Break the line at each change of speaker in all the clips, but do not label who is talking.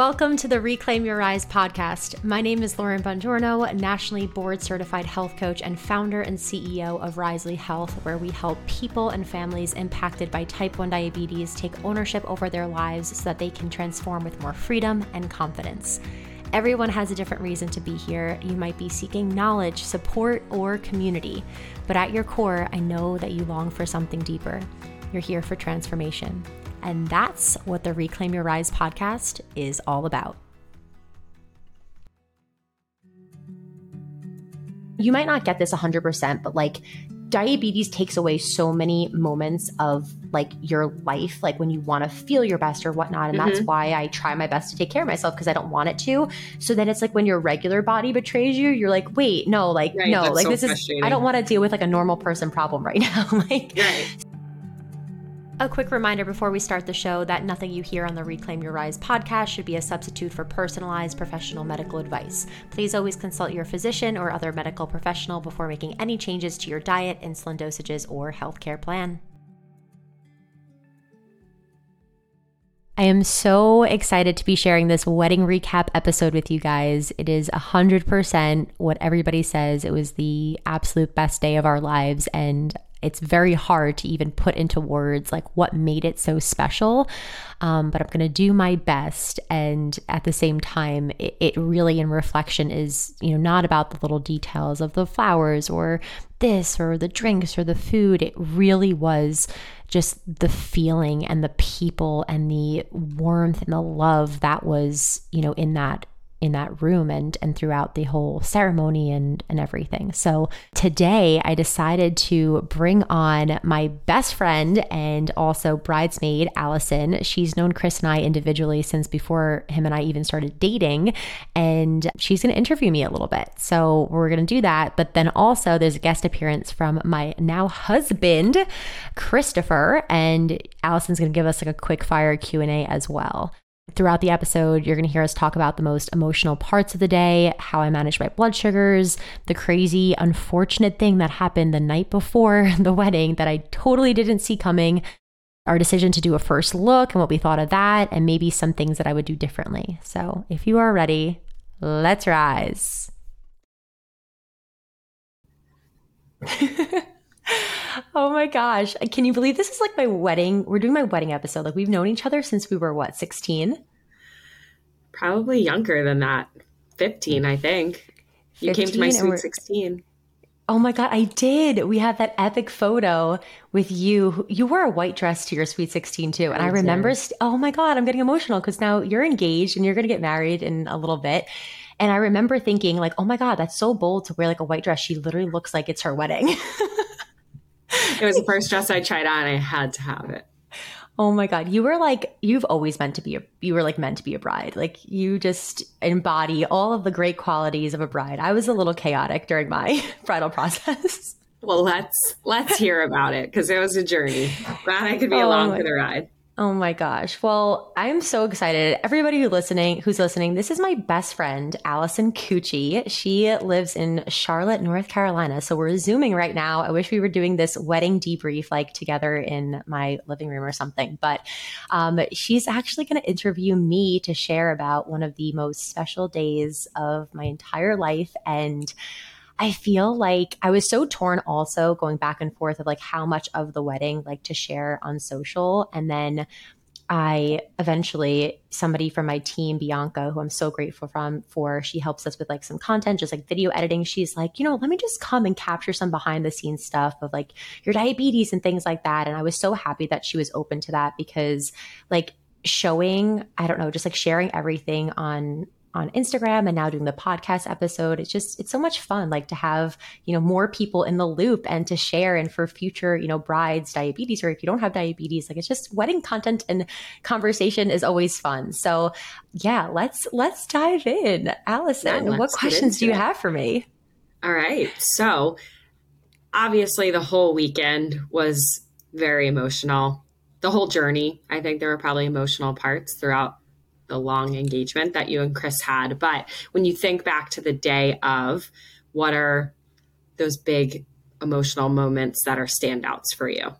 Welcome to the Reclaim Your Rise podcast. My name is Lauren Bongiorno, nationally board certified health coach and founder and CEO of Risely Health, where we help people and families impacted by type 1 diabetes take ownership over their lives so that they can transform with more freedom and confidence. Everyone has a different reason to be here. You might be seeking knowledge, support, or community, but at your core, I know that you long for something deeper. You're here for transformation. And that's what the Reclaim Your Rise podcast is all about. You might not get this 100%, but like diabetes takes away so many moments of like your life, like when you want to feel your best or whatnot. And mm-hmm. that's why I try my best to take care of myself because I don't want it to. So then it's like when your regular body betrays you, you're like, wait, no, like, right, no, like so this is, I don't want to deal with like a normal person problem right now. like, right. A quick reminder before we start the show that nothing you hear on the Reclaim Your Rise podcast should be a substitute for personalized professional medical advice. Please always consult your physician or other medical professional before making any changes to your diet, insulin dosages, or healthcare plan. I am so excited to be sharing this wedding recap episode with you guys. It is 100% what everybody says. It was the absolute best day of our lives. And it's very hard to even put into words like what made it so special. Um, but I'm going to do my best. And at the same time, it, it really, in reflection, is you know not about the little details of the flowers or this or the drinks or the food. It really was just the feeling and the people and the warmth and the love that was you know in that in that room and and throughout the whole ceremony and and everything. So today I decided to bring on my best friend and also bridesmaid Allison. She's known Kris and I individually since before him and I even started dating and she's going to interview me a little bit. So we're going to do that, but then also there's a guest appearance from my now husband Christopher and Allison's going to give us like a quick fire Q&A as well. Throughout the episode, you're going to hear us talk about the most emotional parts of the day, how I managed my blood sugars, the crazy, unfortunate thing that happened the night before the wedding that I totally didn't see coming, our decision to do a first look and what we thought of that, and maybe some things that I would do differently. So if you are ready, let's rise. oh my gosh. Can you believe this is like my wedding? We're doing my wedding episode. Like we've known each other since we were what, 16?
Probably younger than that. 15, I think. You came to my sweet 16.
Oh my God, I did. We had that epic photo with you. You wore a white dress to your sweet 16 too. And I, I remember, st- oh my God, I'm getting emotional because now you're engaged and you're going to get married in a little bit. And I remember thinking, like, oh my God, that's so bold to wear like a white dress. She literally looks like it's her wedding.
it was the first dress I tried on. I had to have it.
Oh my God. You were like, you've always meant to be a, you were like meant to be a bride. Like you just embody all of the great qualities of a bride. I was a little chaotic during my bridal process.
Well, let's, let's hear about it because it was a journey. Glad I could be oh along for the ride.
Oh my gosh. Well, I'm so excited. Everybody who listening, who's listening, this is my best friend, Allison Cucci. She lives in Charlotte, North Carolina. So we're zooming right now. I wish we were doing this wedding debrief like together in my living room or something. But um, she's actually going to interview me to share about one of the most special days of my entire life. And I feel like I was so torn also going back and forth of like how much of the wedding like to share on social. And then I eventually somebody from my team, Bianca, who I'm so grateful from for, she helps us with like some content, just like video editing. She's like, you know, let me just come and capture some behind the scenes stuff of like your diabetes and things like that. And I was so happy that she was open to that because like showing, I don't know, just like sharing everything on on Instagram and now doing the podcast episode. It's just, it's so much fun, like to have, you know, more people in the loop and to share and for future, you know, brides, diabetes, or if you don't have diabetes, like it's just wedding content and conversation is always fun. So yeah, let's, let's dive in. Allison, yeah, what questions do you it. have for me?
All right. So obviously the whole weekend was very emotional. The whole journey, I think there were probably emotional parts throughout the long engagement that you and Kris had. But when you think back to the day of, what are those big emotional moments that are standouts for you?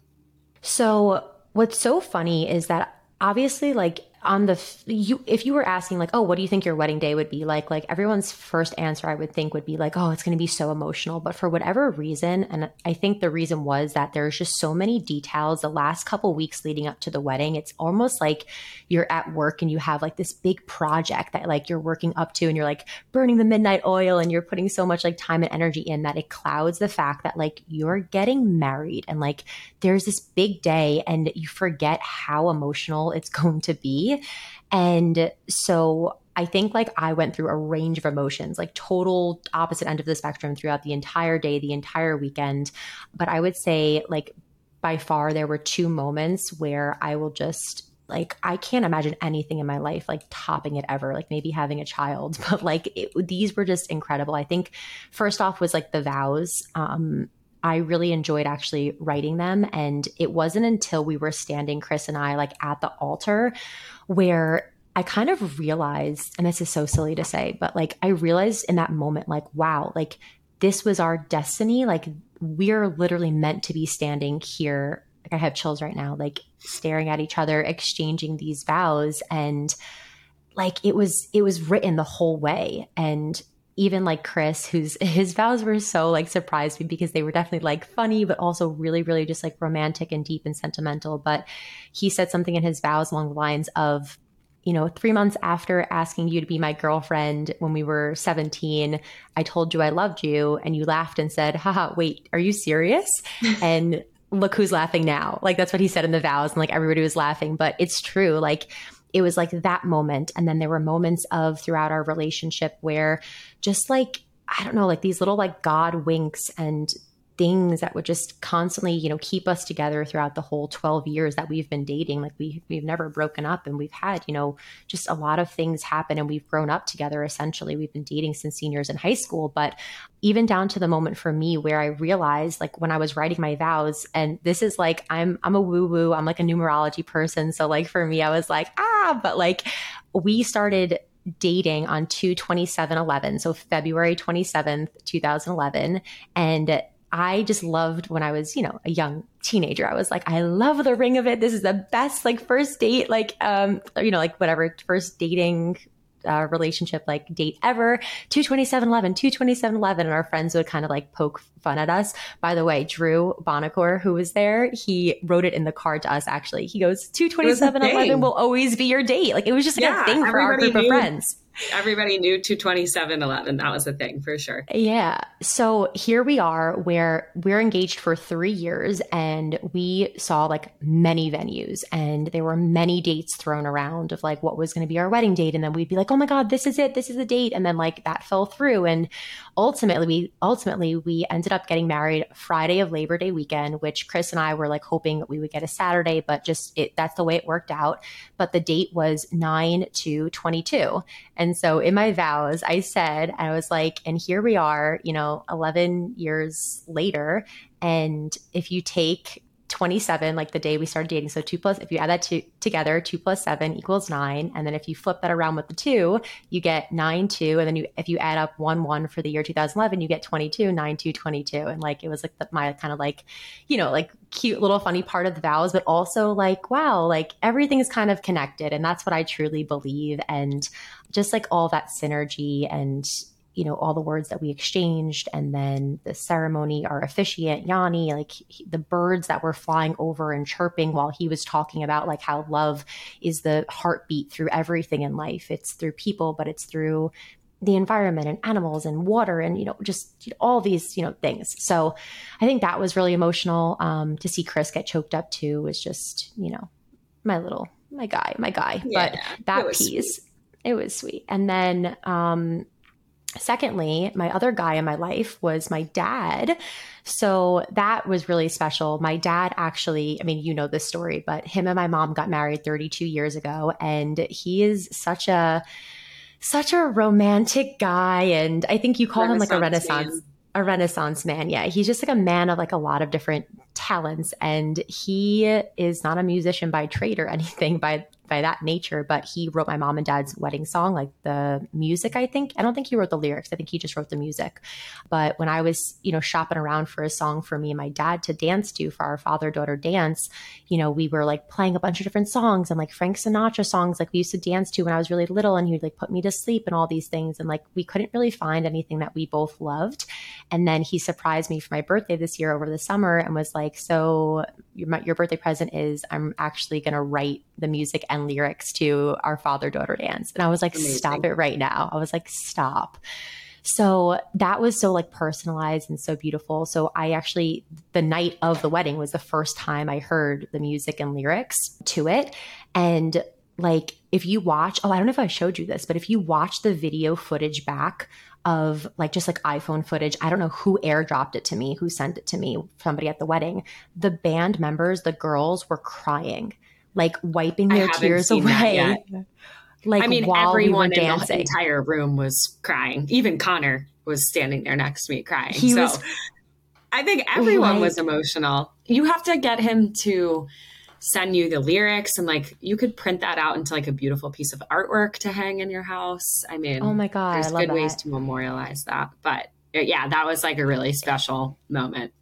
So, what's so funny is that obviously, like on the you if you were asking like oh what do you think your wedding day would be like like everyone's first answer i would think would be like oh it's going to be so emotional. But for whatever reason and i think the reason was that there's just so many details the last couple weeks leading up to the wedding. It's almost like you're at work and you have like this big project that like you're working up to and you're like burning the midnight oil and you're putting so much like time and energy in that it clouds the fact that like you're getting married and like there's this big day and you forget how emotional it's going to be and so I think like I went through a range of emotions, like total opposite end of the spectrum throughout the entire day, the entire weekend. But I would say like by far there were two moments where I will just like I can't imagine anything in my life like topping it ever like maybe having a child but like it, these were just incredible I think first off was like the vows um I really enjoyed actually writing them. And it wasn't until we were standing, Kris and I, like at the altar, where I kind of realized, and this is so silly to say, but like I realized in that moment, like, wow, like this was our destiny. Like we're literally meant to be standing here. Like I have chills right now, like staring at each other, exchanging these vows. And like it was, it was written the whole way. And even like Kris, whose his vows were so like surprised me because they were definitely like funny, but also really, really just like romantic and deep and sentimental. But he said something in his vows along the lines of, you know, three months after asking you to be my girlfriend when we were 17, I told you I loved you and you laughed and said, haha, wait, are you serious? and look who's laughing now. Like that's what he said in the vows and like everybody was laughing, but it's true. Like it was like that moment. And then there were moments of throughout our relationship where just like, I don't know, like these little like God winks and things that would just constantly, you know, keep us together throughout the whole 12 years that we've been dating. Like we we've never broken up and we've had, you know, just a lot of things happen and we've grown up together essentially. We've been dating since seniors in high school, but even down to the moment for me where I realized like when I was writing my vows and this is like I'm I'm a woo woo, I'm like a numerology person, so like for me I was like, ah, but like we started dating on 2 27 11 so february 27th 2011 and I just loved when I was, you know, a young teenager. I was like, I love the ring of it. This is the best like first date, like um, you know, like whatever first dating uh, relationship like date ever. 22711 22711 and our friends would kind of like poke fun at us. By the way drew bonacore who was there he wrote it in the card to us actually. He goes 22711 will always be your date. Like it was just like yeah, a thing for our group knew. of friends
Everybody knew 22711. That was a thing for sure.
Yeah. So here we are where we're engaged for three years and we saw like many venues and there were many dates thrown around of like what was going to be our wedding date. And then we'd be like, oh my God, this is it. This is the date. And then like that fell through. And ultimately we ultimately we ended up getting married Friday of Labor Day weekend, which Kris and I were like hoping that we would get a Saturday, but just it that's the way it worked out. But the date was 9 to 22. And so in my vows, I said, I was like, and here we are, you know, 11 years later. And if you take 27, like the day we started dating. So two plus, if you add that two, together, two plus seven equals nine. And then if you flip that around with the two, you get nine, two. And then you, if you add up one, one for the year 2011, you get 22, nine, two, 22. And like, it was like the, my kind of like, you know, like cute little funny part of the vows, but also like, wow, like everything is kind of connected. And that's what I truly believe. And just like all that synergy and you know all the words that we exchanged and then the ceremony our officiant yanni like he, the birds that were flying over and chirping while he was talking about like how love is the heartbeat through everything in life. It's through people but it's through the environment and animals and water and you know just you know, all these you know things. So i think that was really emotional um, to see kris get choked up too was just you know my little my guy my guy. Yeah, but that piece sweet. it was sweet. And then um Secondly, my other guy in my life was my dad. So that was really special. My dad actually, I mean, you know this story, but him and my mom got married 32 years ago and he is such a such a romantic guy and I think you call him like a renaissance man. a renaissance man. Yeah, he's just like a man of like a lot of different talents and he is not a musician by trade or anything by by that nature, but he wrote my mom and dad's wedding song, like the music, I think. I don't think he wrote the lyrics. I think he just wrote the music. But when I was, you know, shopping around for a song for me and my dad to dance to for our father daughter dance, you know, we were like playing a bunch of different songs and like Frank Sinatra songs, like we used to dance to when I was really little. And he would like put me to sleep and all these things. And like we couldn't really find anything that we both loved. And then he surprised me for my birthday this year over the summer and was like, So your, your birthday present is I'm actually going to write the music and lyrics to our father daughter dance. And I was like, Amazing. stop it right now. I was like, stop. So that was so like personalized and so beautiful. So I actually, the night of the wedding was the first time I heard the music and lyrics to it. And like, if you watch, oh, I don't know if I showed you this, but if you watch the video footage back of like just like iPhone footage. I don't know who airdropped it to me, who sent it to me, somebody at the wedding. The band members, the girls were crying, like wiping their tears away.
Like I mean, everyone we in the entire room was crying. Even Connor was standing there next to me crying. He so was, I think everyone like, was emotional. You have to get him to send you the lyrics and like you could print that out into like a beautiful piece of artwork to hang in your house. I mean,
oh my god,
there's good
that.
ways to memorialize that. But uh, yeah, that was like a really special moment.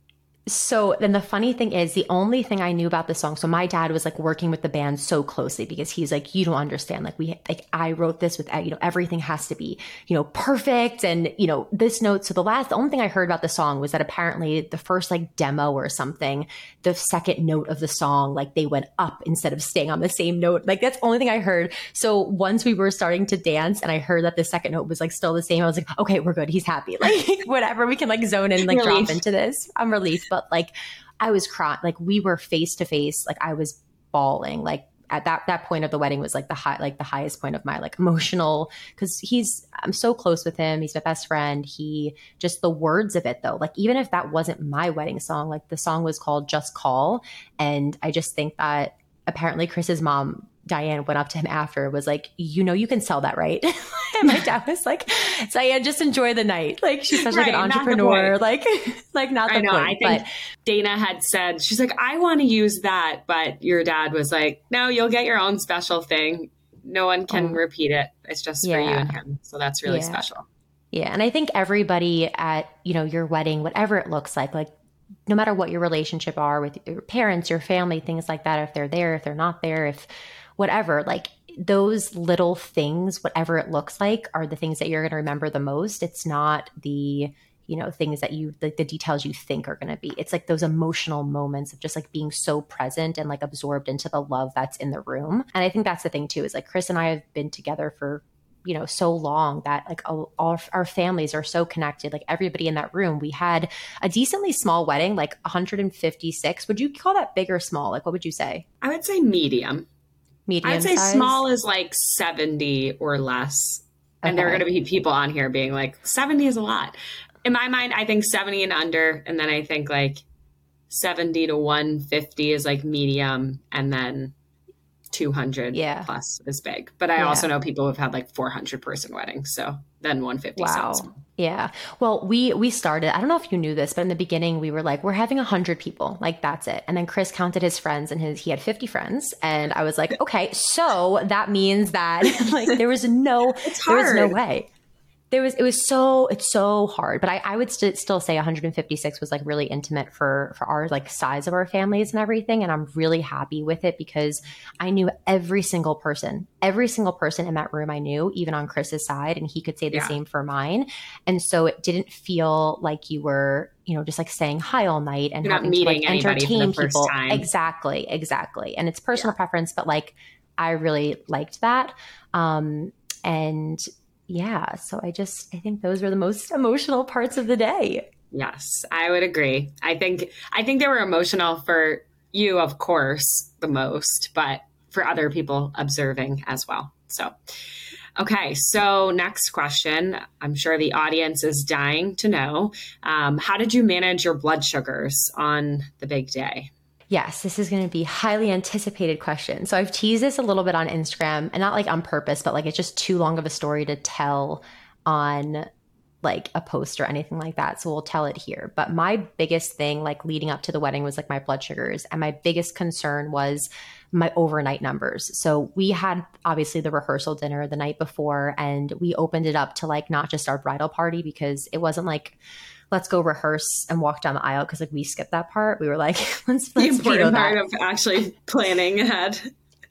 So then the funny thing is the only thing I knew about the song. So my dad was like working with the band so closely because he's like, you don't understand. Like we, like I wrote this with, you know, everything has to be, you know, perfect. And, you know, this note. So the last, the only thing I heard about the song was that apparently the first like demo or something, the second note of the song, like they went up instead of staying on the same note. Like that's the only thing I heard. So once we were starting to dance and I heard that the second note was like still the same, I was like, okay, we're good. He's happy. Like whatever. We can like zone in, like Relief. drop into this. I'm relieved. But like I was crying, like we were face to face, like I was bawling, like at that that point of the wedding was like the high like the highest point of my like emotional because he's I'm so close with him. He's my best friend. He just the words of it though, like even if that wasn't my wedding song, like the song was called Just Call. And I just think that apparently Kris's mom Diane went up to him after was like, you know, you can sell that, right? and my dad was like, Diane, just enjoy the night. Like she's such right, like an entrepreneur, like, like not the I know. Point, I think but,
Dana had said, she's like, I want to use that. But your dad was like, no, you'll get your own special thing. No one can um, repeat it. It's just yeah. for you and him. So that's really yeah. special.
Yeah. And I think everybody at, you know, your wedding, whatever it looks like, like no matter what your relationship are with your parents, your family, things like that, if they're there, if they're not there, if whatever, like those little things, whatever it looks like, are the things that you're going to remember the most. It's not the, you know, things that you, like the details you think are going to be. It's like those emotional moments of just like being so present and like absorbed into the love that's in the room. And I think that's the thing too, is like Kris and I have been together for you know so long that like all, all, our families are so connected like everybody in that room we had a decently small wedding like 156 would you call that big or small like what would you say
i would say medium
medium
I'd say size? small is like 70 or less. Okay. And there are going to be people on here being like, 70 is a lot. In my mind, I think 70 and under. And then I think like 70 to 150 is like medium. And then 200 yeah. plus is big. But I yeah. also know people who've had like 400 person weddings. So then 150 wow. sounds.
Yeah. Well, we we started, I don't know if you knew this, but in the beginning we were like, we're having 100 people. Like that's it. And then Kris counted his friends and his he had 50 friends and I was like, okay, so that means that like there was no there was no way there was it was so it's so hard but i, I would st- still say 156 was like really intimate for for our like size of our families and everything and i'm really happy with it because i knew every single person every single person in that room i knew even on kris's side and he could say the yeah. same for mine and so it didn't feel like you were you know just like saying hi all night and
You're having to like entertain people time.
exactly exactly and it's personal yeah. preference but like i really liked that um and yeah, so I just I think those were the most emotional parts of the day.
Yes, I would agree. I think I think they were emotional for you, of course, the most, but for other people observing as well. So, okay, so next question. I'm sure the audience is dying to know. Um, how did you manage your blood sugars on the big day?
Yes, this is going to be highly anticipated question. So I've teased this a little bit on Instagram and not like on purpose, but like it's just too long of a story to tell on like a post or anything like that. So we'll tell it here. But my biggest thing, like leading up to the wedding, was like my blood sugars. And my biggest concern was my overnight numbers. So we had obviously the rehearsal dinner the night before, and we opened it up to like not just our bridal party because it wasn't like, let's go rehearse and walk down the aisle because like we skipped that part. We were like, let's, let's
the important part of actually planning ahead.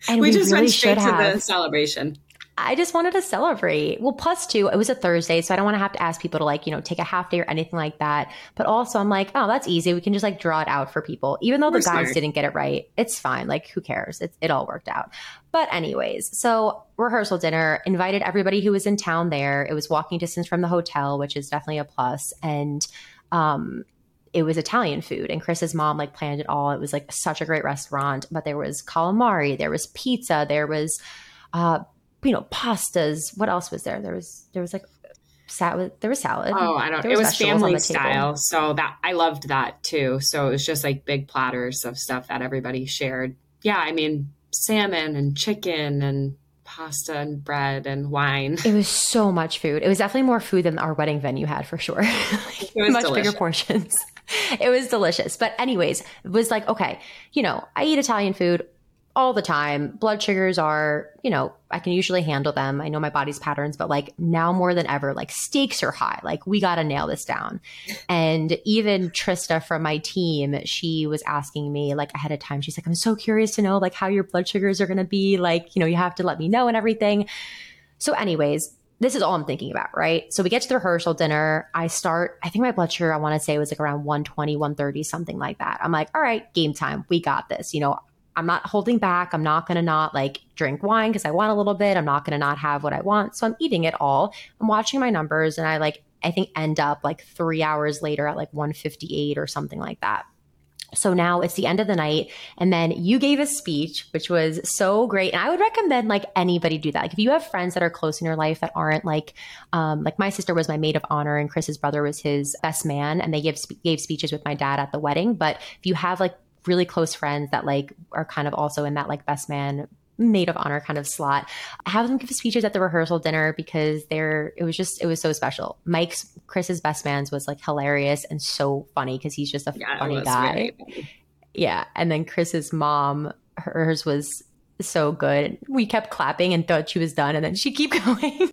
And we, we just really went straight to have. the celebration.
I just wanted to celebrate. Well, plus two, it was a Thursday, so I don't want to have to ask people to like, you know, take a half day or anything like that. But also, I'm like, oh, that's easy. We can just like draw it out for people. Even though We're the guys smart. didn't get it right, it's fine. Like, who cares? It, it all worked out. But, anyways, so rehearsal dinner, invited everybody who was in town there. It was walking distance from the hotel, which is definitely a plus. And, um, it was Italian food and Kris's mom like planned it all. It was like such a great restaurant, but there was calamari, there was pizza, there was uh you know, pastas. What else was there? There was there was like salad. There was salad.
Oh, I don't. it was family style, so that I loved that too. So it was just like big platters of stuff that everybody shared. Yeah, I mean salmon and chicken and pasta and bread and wine.
It was so much food. It was definitely more food than our wedding venue had for sure.
it was
much
delicious.
bigger portions. it was delicious. But anyways, it was like, okay, you know, I eat Italian food all the time. Blood sugars are, you know, I can usually handle them. I know my body's patterns, but like now more than ever, like stakes are high. Like we got to nail this down. And even Trista from my team, she was asking me like ahead of time, she's like, I'm so curious to know like how your blood sugars are going to be. Like, you know, you have to let me know and everything. So, anyways, this is all I'm thinking about, right? So we get to the rehearsal dinner. I start, I think my blood sugar, I want to say was like around 120, 130, something like that. I'm like, all right, game time. We got this. You know, I'm not holding back. I'm not going to not like drink wine because I want a little bit. I'm not going to not have what I want. So I'm eating it all. I'm watching my numbers and I like, I think end up like three hours later at like 158 or something like that. So now it's the end of the night. And then you gave a speech, which was so great. And I would recommend like anybody do that. Like if you have friends that are close in your life that aren't like, um, like my sister was my maid of honor and Kris's brother was his best man. And they gave, gave speeches with my dad at the wedding. But if you have like really close friends that like are kind of also in that like best man maid of honor kind of slot. I have them give speeches at the rehearsal dinner because they're it was just it was so special. Mike's Kris's best man's was like hilarious and so funny because he's just a yeah, funny guy. Yeah, and then Kris's mom, hers was so good. We kept clapping and thought she was done, and then she keep going.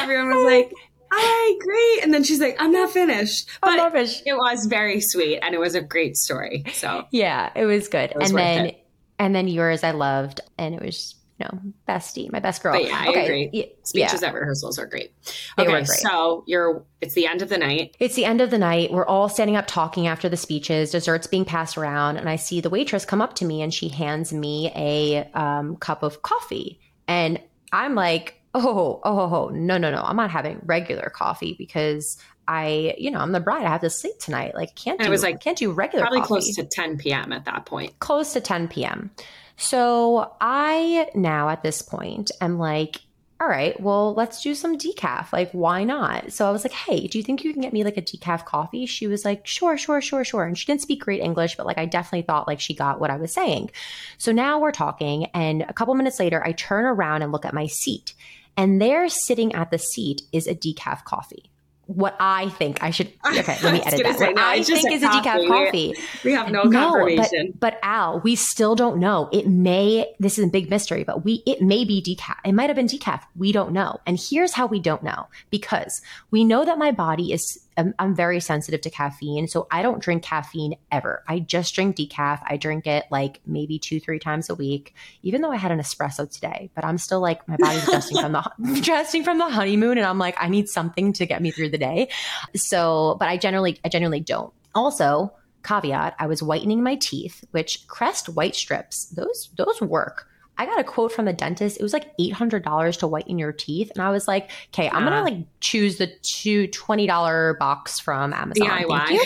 Everyone was like, right, great. And then she's like, I'm not finished. But not finished. it was very sweet and it was a great story. So
yeah, it was good. It was and then it. and then yours I loved and it was you know, bestie, my best girl.
But yeah, I okay. agree. Speeches yeah. at rehearsals are great. Okay, great. so you're it's the end of the night.
It's the end of the night. We're all standing up talking after the speeches, desserts being passed around, and I see the waitress come up to me and she hands me a um, cup of coffee. And I'm like, Oh, oh, oh, oh, no, no, no. I'm not having regular coffee because I, you know, I'm the bride. I have to sleep tonight. Like, can't do, it was like can't do regular. Coffee.
Probably
coffee.
close to 10 p.m. at that point.
Close to 10 p.m. So I now at this point am like, all right, well, let's do some decaf. Like, why not? So I was like, hey, do you think you can get me like a decaf coffee? She was like, sure, sure, sure, sure. And she didn't speak great English, but like, I definitely thought like she got what I was saying. So now we're talking. And a couple minutes later, I turn around and look at my seat. And there sitting at the seat is a decaf coffee what I think I should. Okay, let me edit that. Say, no, I think is a decaf coffee.
We, have no confirmation.
No, but, but, Al, we still don't know. It may. This is a big mystery, but we it may be decaf. It might have been decaf. We don't know. And here's how we don't know because we know that my body is. I'm, I'm very sensitive to caffeine, so I don't drink caffeine ever. I just drink decaf. I drink it like maybe two, three times a week. Even though I had an espresso today, but I'm still like my body's adjusting from the adjusting from the honeymoon, and I'm like I need something to get me through the day. So, but I generally, I generally don't. Also, caveat, I was whitening my teeth, which Crest white strips, those, those work. I got a quote from the dentist. It was like $800 to whiten your teeth. And I was like, okay, I'm going to like choose the two $20 box from Amazon.
DIY.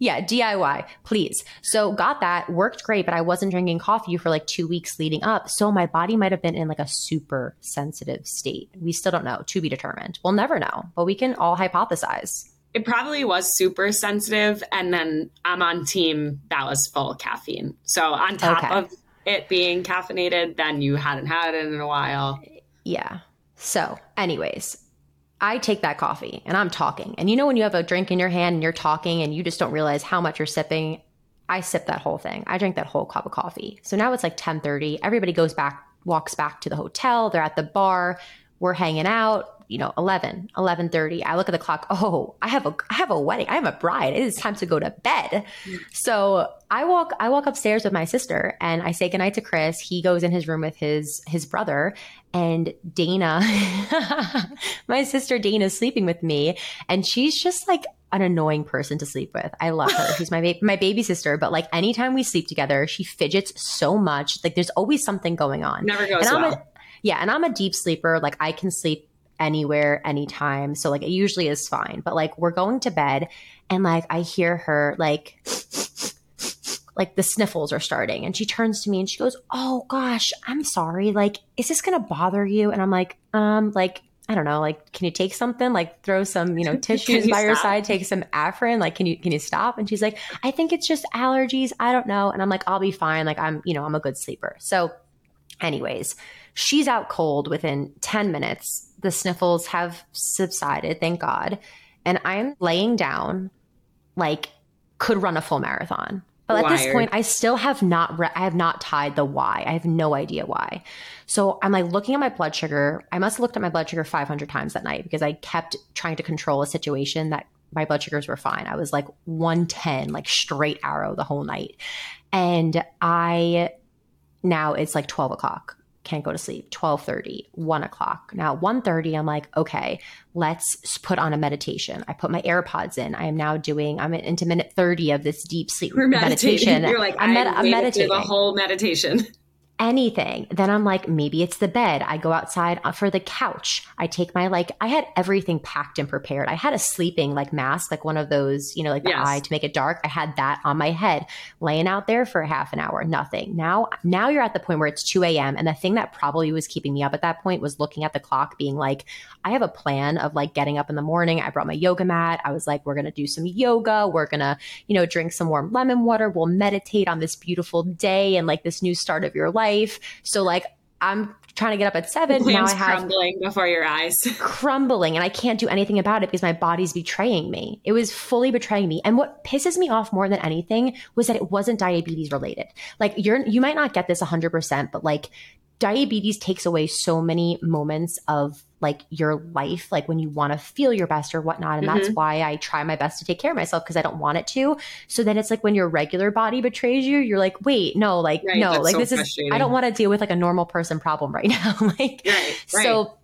Yeah, DIY, please. So got that, worked great, but I wasn't drinking coffee for like two weeks leading up. So my body might have been in like a super sensitive state. We still don't know, to be determined. We'll never know, but we can all hypothesize.
It probably was super sensitive. And then I'm on team that was full caffeine. So on top okay. of it being caffeinated, then you hadn't had it in a while.
Yeah. So, anyways, I take that coffee and I'm talking. And you know, when you have a drink in your hand and you're talking and you just don't realize how much you're sipping, I sip that whole thing. I drink that whole cup of coffee. So now it's like 1030. Everybody goes back, walks back to the hotel. They're at the bar. We're hanging out you know 11 11:30 I look at the clock oh I have a I have a wedding I have a bride it is time to go to bed so I walk I walk upstairs with my sister and I say goodnight to Kris he goes in his room with his his brother and Dana my sister Dana is sleeping with me and she's just like an annoying person to sleep with. I love her. She's my ba- my baby sister, but like anytime we sleep together, she fidgets so much. Like there's always something going on.
Never goes
and I'm
well.
a, yeah, and I'm a deep sleeper. Like I can sleep anywhere, anytime. So like it usually is fine. But like we're going to bed and like I hear her like like the sniffles are starting and she turns to me and she goes, "Oh gosh, I'm sorry. Like is this going to bother you?" And I'm like, "Um like I don't know, like, can you take something? Like throw some, you know, tissues
you
by your side, take some Afrin. Like, can you, can you stop? And she's like, I think it's just allergies. I don't know. And I'm like, I'll be fine. Like, I'm, you know, I'm a good sleeper. So anyways, she's out cold within 10 minutes. The sniffles have subsided, thank God. And I'm laying down, like, could run a full marathon. But at this point, I still have not, re- I have not tied the why. I have no idea why. So I'm like looking at my blood sugar. I must have looked at my blood sugar 500 times that night because I kept trying to control a situation that my blood sugars were fine. I was like 110, like straight arrow the whole night. And I, now it's like 12 o'clock. Can't go to sleep. 1230, 1 o'clock. Now 1.30, I'm like, okay, let's put on a meditation. I put my AirPods in. I am now doing, I'm into minute 30 of this deep sleep
We're meditating.
meditation.
You're like,
I'm, med- I'm meditating
the whole meditation.
anything. Then I'm like, maybe it's the bed. I go outside uh, for the couch. I take my like, I had everything packed and prepared. I had a sleeping like mask, like one of those, you know, like the
Yes.
eye to make it dark. I had that on my head, laying out there for half an hour, nothing. Now, now you're at the point where it's 2 a.m. And the thing that probably was keeping me up at that point was looking at the clock, being like, I have a plan of like getting up in the morning. I brought my yoga mat. I was like, we're going to do some yoga. We're going to, you know, drink some warm lemon water. We'll meditate on this beautiful day and like this new start of your life. So like I'm trying to get up at seven. Now I have
crumbling before your eyes.
crumbling and I can't do anything about it because my body's betraying me. It was fully betraying me. And what pisses me off more than anything was that it wasn't diabetes related. Like you're you might not get this 100%, but like diabetes takes away so many moments of like your life, like when you want to feel your best or whatnot. And that's mm-hmm. why I try my best to take care of myself because I don't want it to. So then it's like when your regular body betrays you, you're like, wait, no, like,
Right,
no, like
so
this is. I don't want to deal with like a normal person problem right now. like,
Right, right.
so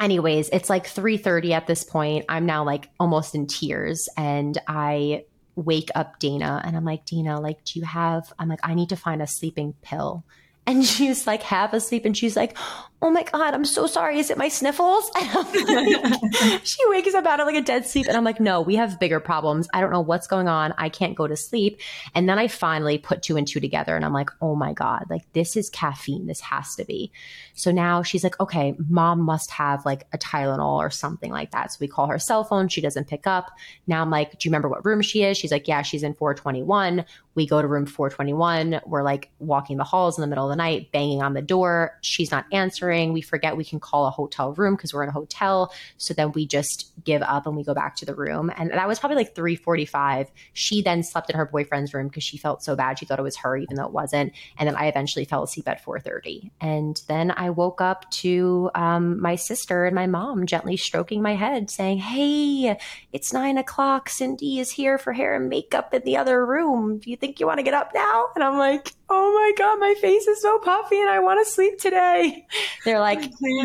anyways, it's like 3:30 at this point. I'm now like almost in tears and I wake up Dana and I'm like, "Dana, like do you have I'm like I need to find a sleeping pill." And she's like half asleep and she's like, Oh my God, I'm so sorry. Is it my sniffles? Like, she wakes up out of like a dead sleep. And I'm like, No, we have bigger problems. I don't know what's going on. I can't go to sleep. And then I finally put two and two together and I'm like, Oh my God, like this is caffeine. This has to be. So now she's like, Okay, mom must have like a Tylenol or something like that. So we call her cell phone. She doesn't pick up. Now I'm like, Do you remember what room she is? She's like, Yeah, she's in 421. We go to room 421. We're like walking the halls in the middle of the night, banging on the door. She's not answering. We forget we can call a hotel room because we're in a hotel. So then we just give up and we go back to the room. And that was probably like 345. She then slept in her boyfriend's room because she felt so bad. She thought it was her, even though it wasn't. And then I eventually fell asleep at 430. And then I woke up to um, my sister and my mom gently stroking my head saying, Hey, it's nine o'clock. Cindy is here for hair and makeup in the other room. Do you think you want to get up now? And I'm like, Oh my God, my face is so puffy and I want to sleep today. They're like.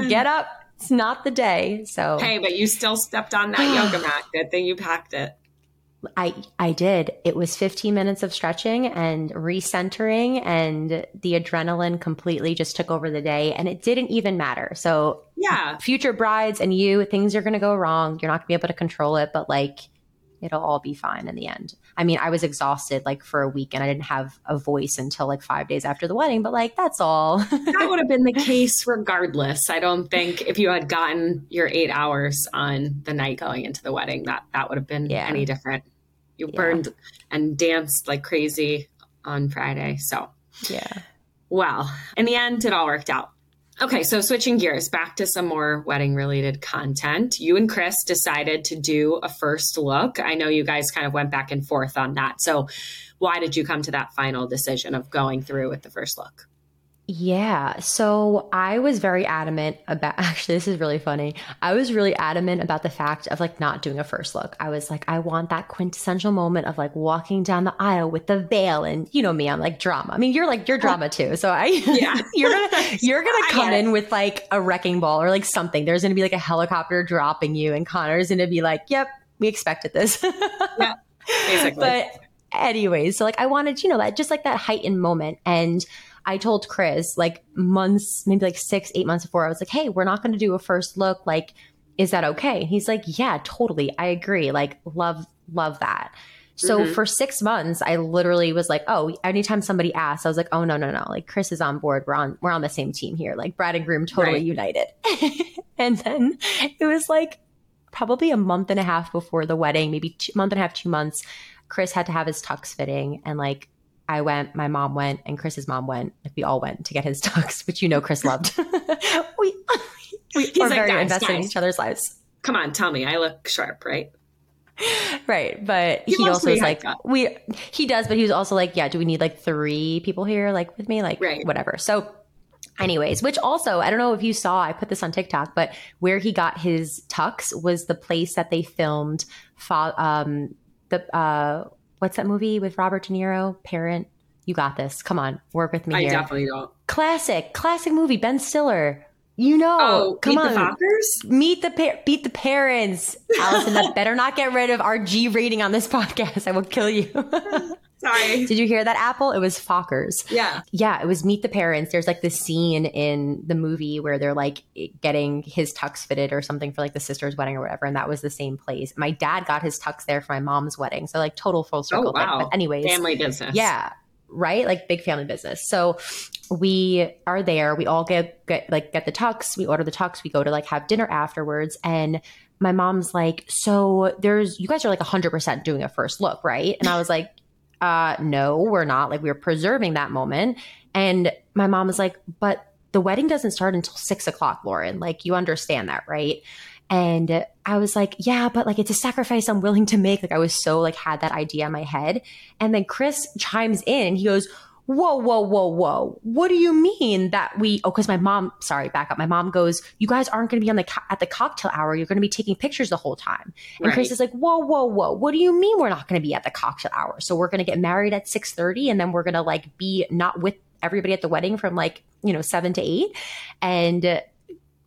Get up. It's not the day. So
Hey, but you still stepped on that yoga mat. Good thing you packed it.
I I did. It was 15 minutes of stretching and recentering and the adrenaline completely just took over the day and it didn't even matter. So
Yeah.
future brides and you, things are going to go wrong. You're not going to be able to control it, but like it'll all be fine in the end. I mean, I was exhausted like for a week and I didn't have a voice until like 5 days after the wedding, but like that's all.
That would have been the case regardless. I don't think if you had gotten your eight hours on the night going into the wedding, that that would have been
Yeah.
any different. You
Yeah.
burned and danced like crazy on Friday. So,
yeah.
well, in the end, it all worked out. Okay, so switching gears back to some more wedding related content. You and Kris decided to do a first look. I know you guys kind of went back and forth on that. So, why did you come to that final decision of going through with the first look?
Yeah. So I was very adamant about actually this is really funny. I was really adamant about the fact of like not doing a first look. I was like I want that quintessential moment of like walking down the aisle with the veil and you know me, I'm like drama. I mean, you're like you're drama too. So I yeah. you're to you're to come in with like a wrecking ball or like something. There's going to be like a helicopter dropping you and Connor's to be like, "Yep, we expected this." yeah. Basically. But anyways, so like I wanted, you know, that just like that heightened moment and I told Kris like months, maybe like six, eight months before, I was like, hey, we're not going to do a first look. Like, is that okay? And he's like, yeah, totally. I agree. Like, love, love that. So mm-hmm. for six months, I literally was like, oh, anytime somebody asked, I was like, oh no, no, no. Like Kris is on board. We're on we're on the same team here. Like bride and groom totally right. united. and then it was like probably a month and a half before the wedding, maybe two, month and a half, two months. Kris had to have his tux fitting and like I went, my mom went, and Kris's mom went. Like we all went to get his tux, which you know Kris loved. we we He's are like, very invested guys. in each other's lives.
Come on, tell me, I look sharp, right?
Right, but he, he also was like, we. He does, but he was also like, yeah. Do we need like three people here, like with me, like right. whatever? So anyways which also i don't know if you saw i put this on tiktok but where he got his tux was the place that they filmed um, the uh, what's that movie with Robert De Niro? Parent. You got this. Come on, work with me I here.
definitely don't.
Classic, classic movie. Ben Stiller. You know,
oh,
come on.
The
Meet the pa- beat the parents. Allison, that better not get rid of our G rating on this podcast. I will kill you.
Sorry.
Did you hear that, Apple? It was Fockers.
Yeah.
Yeah, it was Meet the Parents. There's like this scene in the movie where they're like getting his tux fitted or something for like the sister's wedding or whatever. And that was the same place. My dad got his tux there for my mom's wedding. So like total full circle. Oh, wow. Thing. But anyways.
Family business.
Yeah. Right? Like big family business. So we are there. We all get, get like get the tux. We order the tux. We go to like have dinner afterwards. And my mom's like, so there's, you guys are like 100% doing a first look, right? And I was like, uh, no, we're not. Like, we are preserving that moment. And my mom was like, but the wedding doesn't start until six o'clock, Lauren. Like, you understand that, right? And I was like, yeah, but like, it's a sacrifice I'm willing to make. Like, I was so like, had that idea in my head. And then Kris chimes in and he goes, whoa, whoa, whoa, whoa. What do you mean that we, oh, cause my mom, sorry, back up. My mom goes, you guys aren't going to be on the, co- at the cocktail hour. You're going to be taking pictures the whole time. And right. Kris is like, whoa, whoa, whoa. What do you mean we're not going to be at the cocktail hour? So we're going to get married at 630 and then we're going to like be not with everybody at the wedding from like, you know, seven to eight. And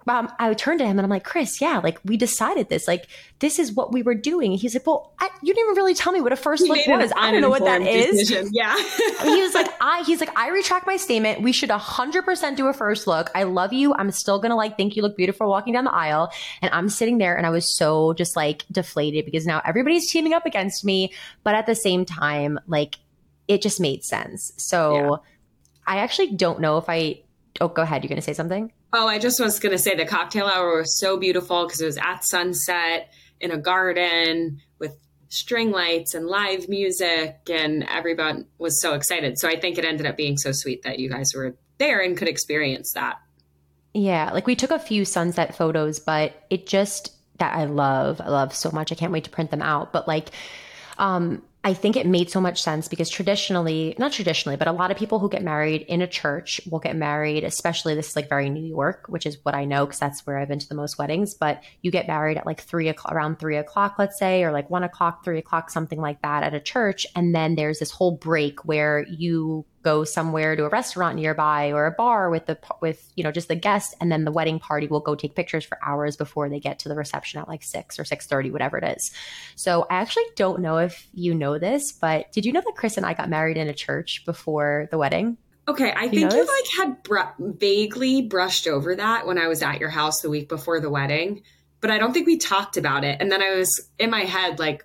um, I turned to him and I'm like, Kris, yeah, like we decided this. Like, this is what we were doing. And he's like, Well, I, you didn't even really tell me what a first look was. I don't know what that decision.
is. Yeah.
he was like, I, he's like, I retract my statement. We should 100% do a first look. I love you. I'm still going to like think you look beautiful walking down the aisle. And I'm sitting there and I was so just like deflated because now everybody's teaming up against me. But at the same time, like, it just made sense. So yeah. I actually don't know if I, oh, go ahead. You're going to say something?
Oh, I just was going to say the cocktail hour was so beautiful because it was at sunset in a garden with string lights and live music, and everyone was so excited. So I think it ended up being so sweet that you guys were there and could experience that.
Yeah, like we took a few sunset photos, but it just that I love, I love so much. I can't wait to print them out. But like, um, I think it made so much sense because traditionally, not traditionally, but a lot of people who get married in a church will get married, especially this is like very New York, which is what I know because that's where I've been to the most weddings. But you get married at like three o'clock, around three o'clock, let's say, or like one o'clock, three o'clock, something like that at a church. And then there's this whole break where you go somewhere to a restaurant nearby or a bar with the with you know just the guests and then the wedding party will go take pictures for hours before they get to the reception at like 6 or 6:30 whatever it is. So I actually don't know if you know this, but did you know that Kris and I got married in a church before the wedding?
Okay, I you think you like had br- vaguely brushed over that when I was at your house the week before the wedding, but I don't think we talked about it. And then I was in my head like,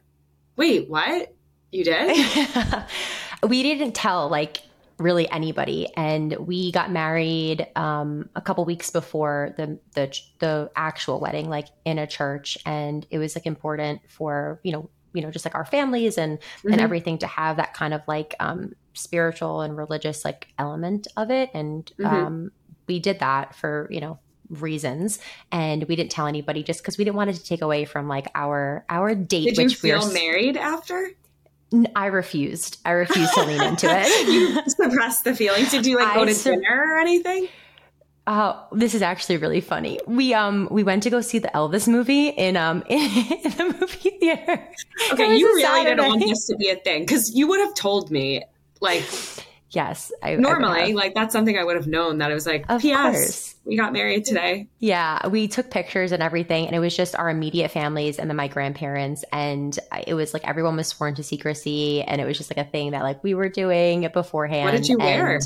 "Wait, what? You did?"
we didn't tell like really anybody. And we got married um, a couple weeks before the, the the actual wedding, like in a church, and it was like important for you know you know just like our families and mm-hmm. and everything to have that kind of like um, spiritual and religious like element of it and mm-hmm. um, we did that for, you know, reasons and we didn't tell anybody just because we didn't want it to take away from like our our date
did you feel we married after
I refused. I refused to lean into it.
you suppressed the feeling. Did you like go I to su- dinner or anything?
Oh, this is actually really funny. We um we went to go see the Elvis movie in um in, in the movie theater.
Okay, you really Saturday. didn't want this to be a thing because you would have told me like
Yes,
I normally I like that's something I would have known that it was like of P.S. Course. We got married today.
Yeah, we took pictures and everything, and it was just our immediate families and then my grandparents, and it was like everyone was sworn to secrecy, and it was just like a thing that like we were doing beforehand.
What did you wear?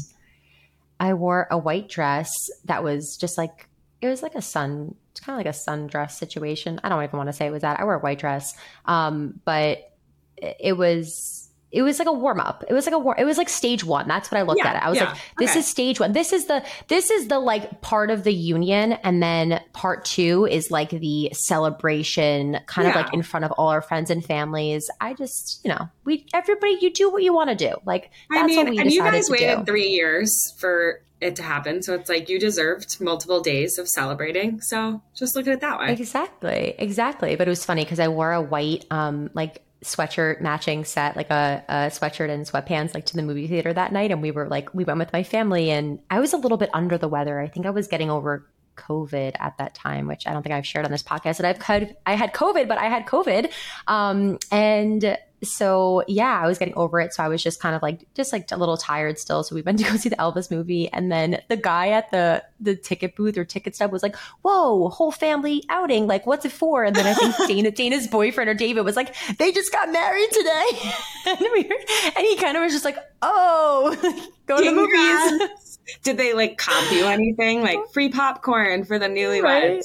I wore a white dress that was just like it was like a sun, it's kind of like a sundress situation. I don't even want to say it was that. I wore a white dress, um, but it was it was like a warm up. It was like a war. It was like stage one. That's what I looked yeah, at it. I was yeah. like, this okay. is stage one. This is the this is the like part of the union, and then part two is like the celebration, kind yeah. of like in front of all our friends and families. I just, you know, we everybody, you do what you want to do. Like
that's I mean, what we and you guys waited do. three years for it to happen. So it's like you deserved multiple days of celebrating. So just look at it that way.
Exactly. Exactly. But it was funny because I wore a white, um, like sweatshirt matching set, like a, a, sweatshirt and sweatpants, like to the movie theater that night. And we were like, we went with my family, and I was a little bit under the weather. I think I was getting over COVID at that time, which I don't think I've shared on this podcast that I've I had COVID, but I had COVID. Um, and so yeah, I was getting over it. So I was just kind of like, just like a little tired still. So we went to go see the Elvis movie. And then the guy at the, the ticket booth or ticket stub was like, whoa, whole family outing. Like, what's it for? And then I think Dana, Dana's boyfriend or David was like, they just got married today. and, we were, and he kind of was just like, oh, go to the movies.
Did they like cop you anything? Like free popcorn for the newlyweds? Right?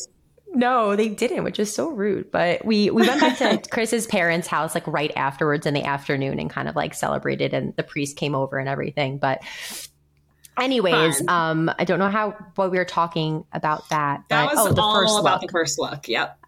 No, they didn't, which is so rude. But we we went back to Kris's parents' house like right afterwards in the afternoon and kind of like celebrated and the priest came over and everything. But anyways, Fun. um I don't know how what we were talking about that.
That but, was oh, the all first about look. the first look. Yep.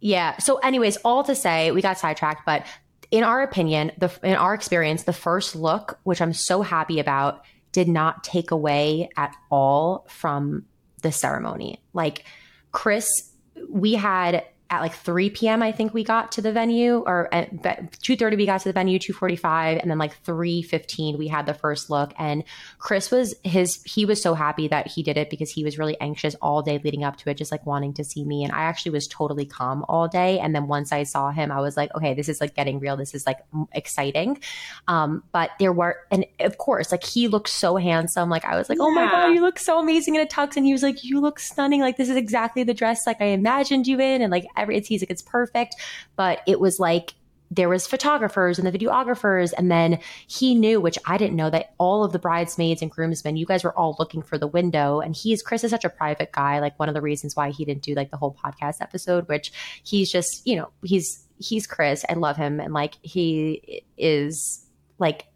Yeah. So anyways, all to say, we got sidetracked, but in our opinion, the in our experience, the first look, which I'm so happy about, did not take away at all from the ceremony. Like Kris we had at like 3 p.m. I think we got to the venue or at 2:30 we got to the venue 2:45 and then like 3:15 we had the first look. And Kris was his he was so happy that he did it because he was really anxious all day leading up to it just like wanting to see me. And I actually was totally calm all day. And then once I saw him I was like okay this is like getting real. This is like exciting. Um but there were and of course like he looked so handsome. Like I was like oh my god you look so amazing in a tux. And he was like you look stunning. Like this is exactly the dress like I imagined you in. And like every it's he's like it's perfect. But it was like there was photographers and the videographers and then he knew which i didn't know that all of the bridesmaids and groomsmen you guys were all looking for the window. And he's kris is such a private guy like one of the reasons why he didn't do like the whole podcast episode which he's just you know he's he's kris. I love him. And like he is like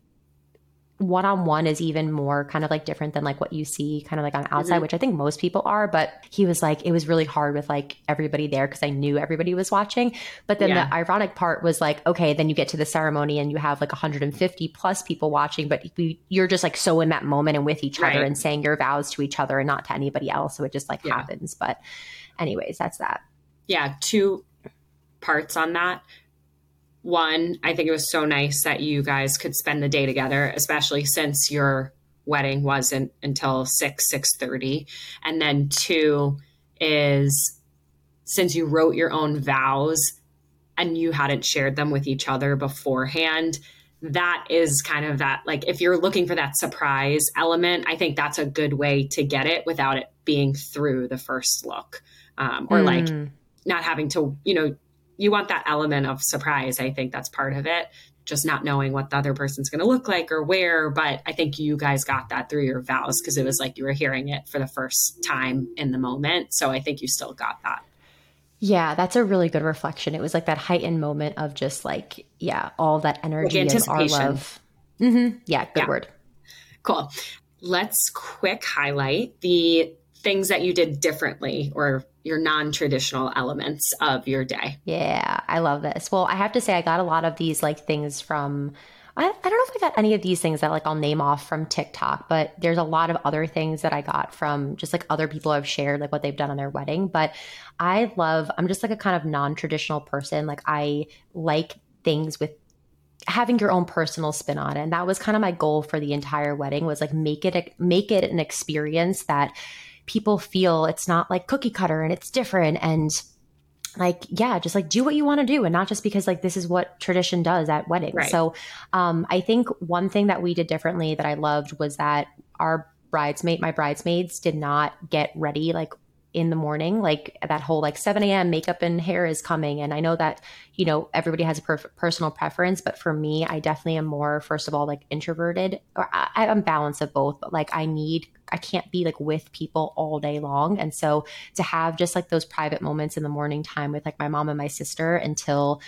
one on one is even more kind of like different than like what you see kind of like on outside, mm-hmm. which I think most people are. But he was like, it was really hard with like everybody there because I knew everybody was watching. But then yeah. the ironic part was like, okay, then you get to the ceremony and you have like 150 plus people watching, but you're just like so in that moment and with each right. other and saying your vows to each other and not to anybody else. So it just like yeah. happens. But, anyways, that's that.
Yeah. Two parts on that one, I think it was so nice that you guys could spend the day together, especially since your wedding wasn't until 6 6:30. And then two is since you wrote your own vows and you hadn't shared them with each other beforehand, that is kind of that like if you're looking for that surprise element, I think that's a good way to get it without it being through the first look. Um, or mm. like not having to, you know, you want that element of surprise. I think that's part of it. Just not knowing what the other person's going to look like or where. But I think you guys got that through your vows because it was like you were hearing it for the first time in the moment. So I think you still got that.
Yeah, that's a really good reflection. It was like that heightened moment of just like, yeah, all that energy like of our love. Mm-hmm. Yeah, good yeah. word.
Cool. Let's quick highlight the things that you did differently or your non-traditional elements of your day.
Yeah, I love this. Well, I have to say I got a lot of these like things from I, I don't know if I got any of these things that like I'll name off from TikTok, but there's a lot of other things that I got from just like other people have shared, like what they've done on their wedding. But I love, I'm just like a kind of non traditional person. Like I like things with having your own personal spin on it. And that was kind of my goal for the entire wedding was like make it, a, make it an experience that people feel it's not like cookie cutter and it's different. And like yeah just like do what you want to do and not just because like this is what tradition does at weddings right. so um i think one thing that we did differently that i loved was that our bridesmaid my bridesmaids did not get ready like in the morning like that whole like 7 a.m makeup and hair is coming and i know that you know everybody has a per- personal preference but for me i definitely am more first of all like introverted or I, i'm balance of both but like i need I can't be like with people all day long. And so to have just like those private moments in the morning time with like my mom and my sister until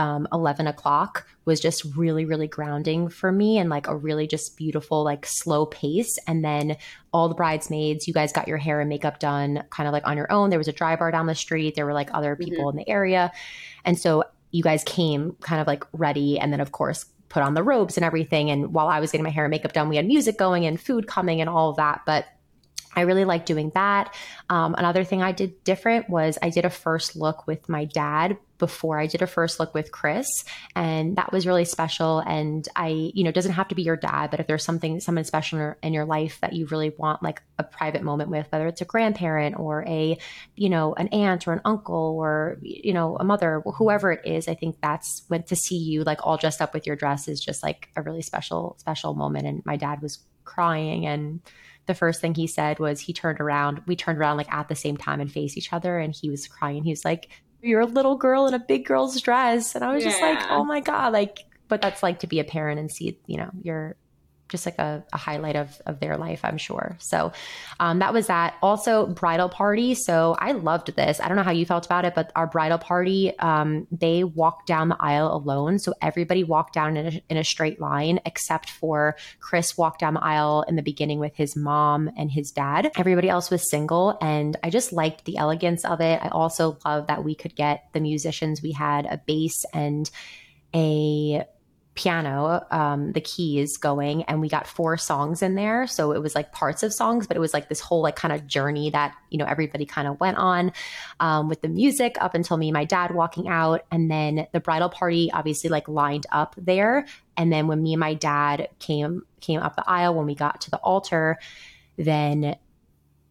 um, 11 o'clock was just really, really grounding for me and like a really just beautiful, like slow pace. And then all the bridesmaids, you guys got your hair and makeup done kind of like on your own. There was a dry bar down the street, there were like other people mm-hmm. in the area. And so you guys came kind of like ready. And then, of course, put on the robes and everything. And while I was getting my hair and makeup done, we had music going and food coming and all of that. But I really like doing that. Um, another thing I did different was I did a first look with my dad before I did a first look with Kris. And that was really special. And I, you know, doesn't have to be your dad, but if there's something, someone special in your life that you really want like a private moment with, whether it's a grandparent or a, you know, an aunt or an uncle or, you know, a mother, whoever it is, I think that's when to see you like all dressed up with your dress is just like a really special, special moment. And my dad was crying and the first thing he said was he turned around we turned around like at the same time and faced each other and he was crying he was like you're a little girl in a big girl's dress. And I was yeah. just like, oh my God, like, but that's like to be a parent and see, you know, your just like a, a, highlight of, of their life, I'm sure. So um, that was that. Also, bridal party. So I loved this. I don't know how you felt about it, but our bridal party, um, they walked down the aisle alone. So everybody walked down in a, in a straight line, except for Kris walked down the aisle in the beginning with his mom and his dad. Everybody else was single. And I just liked the elegance of it. I also love that we could get the musicians. We had a bass and a piano, um, the keys going, and we got four songs in there. So it was like parts of songs, but it was like this whole like kind of journey that you know everybody kind of went on um, with the music up until me and my dad walking out, and then the bridal party obviously like lined up there. And then when me and my dad came came up the aisle when we got to the altar, then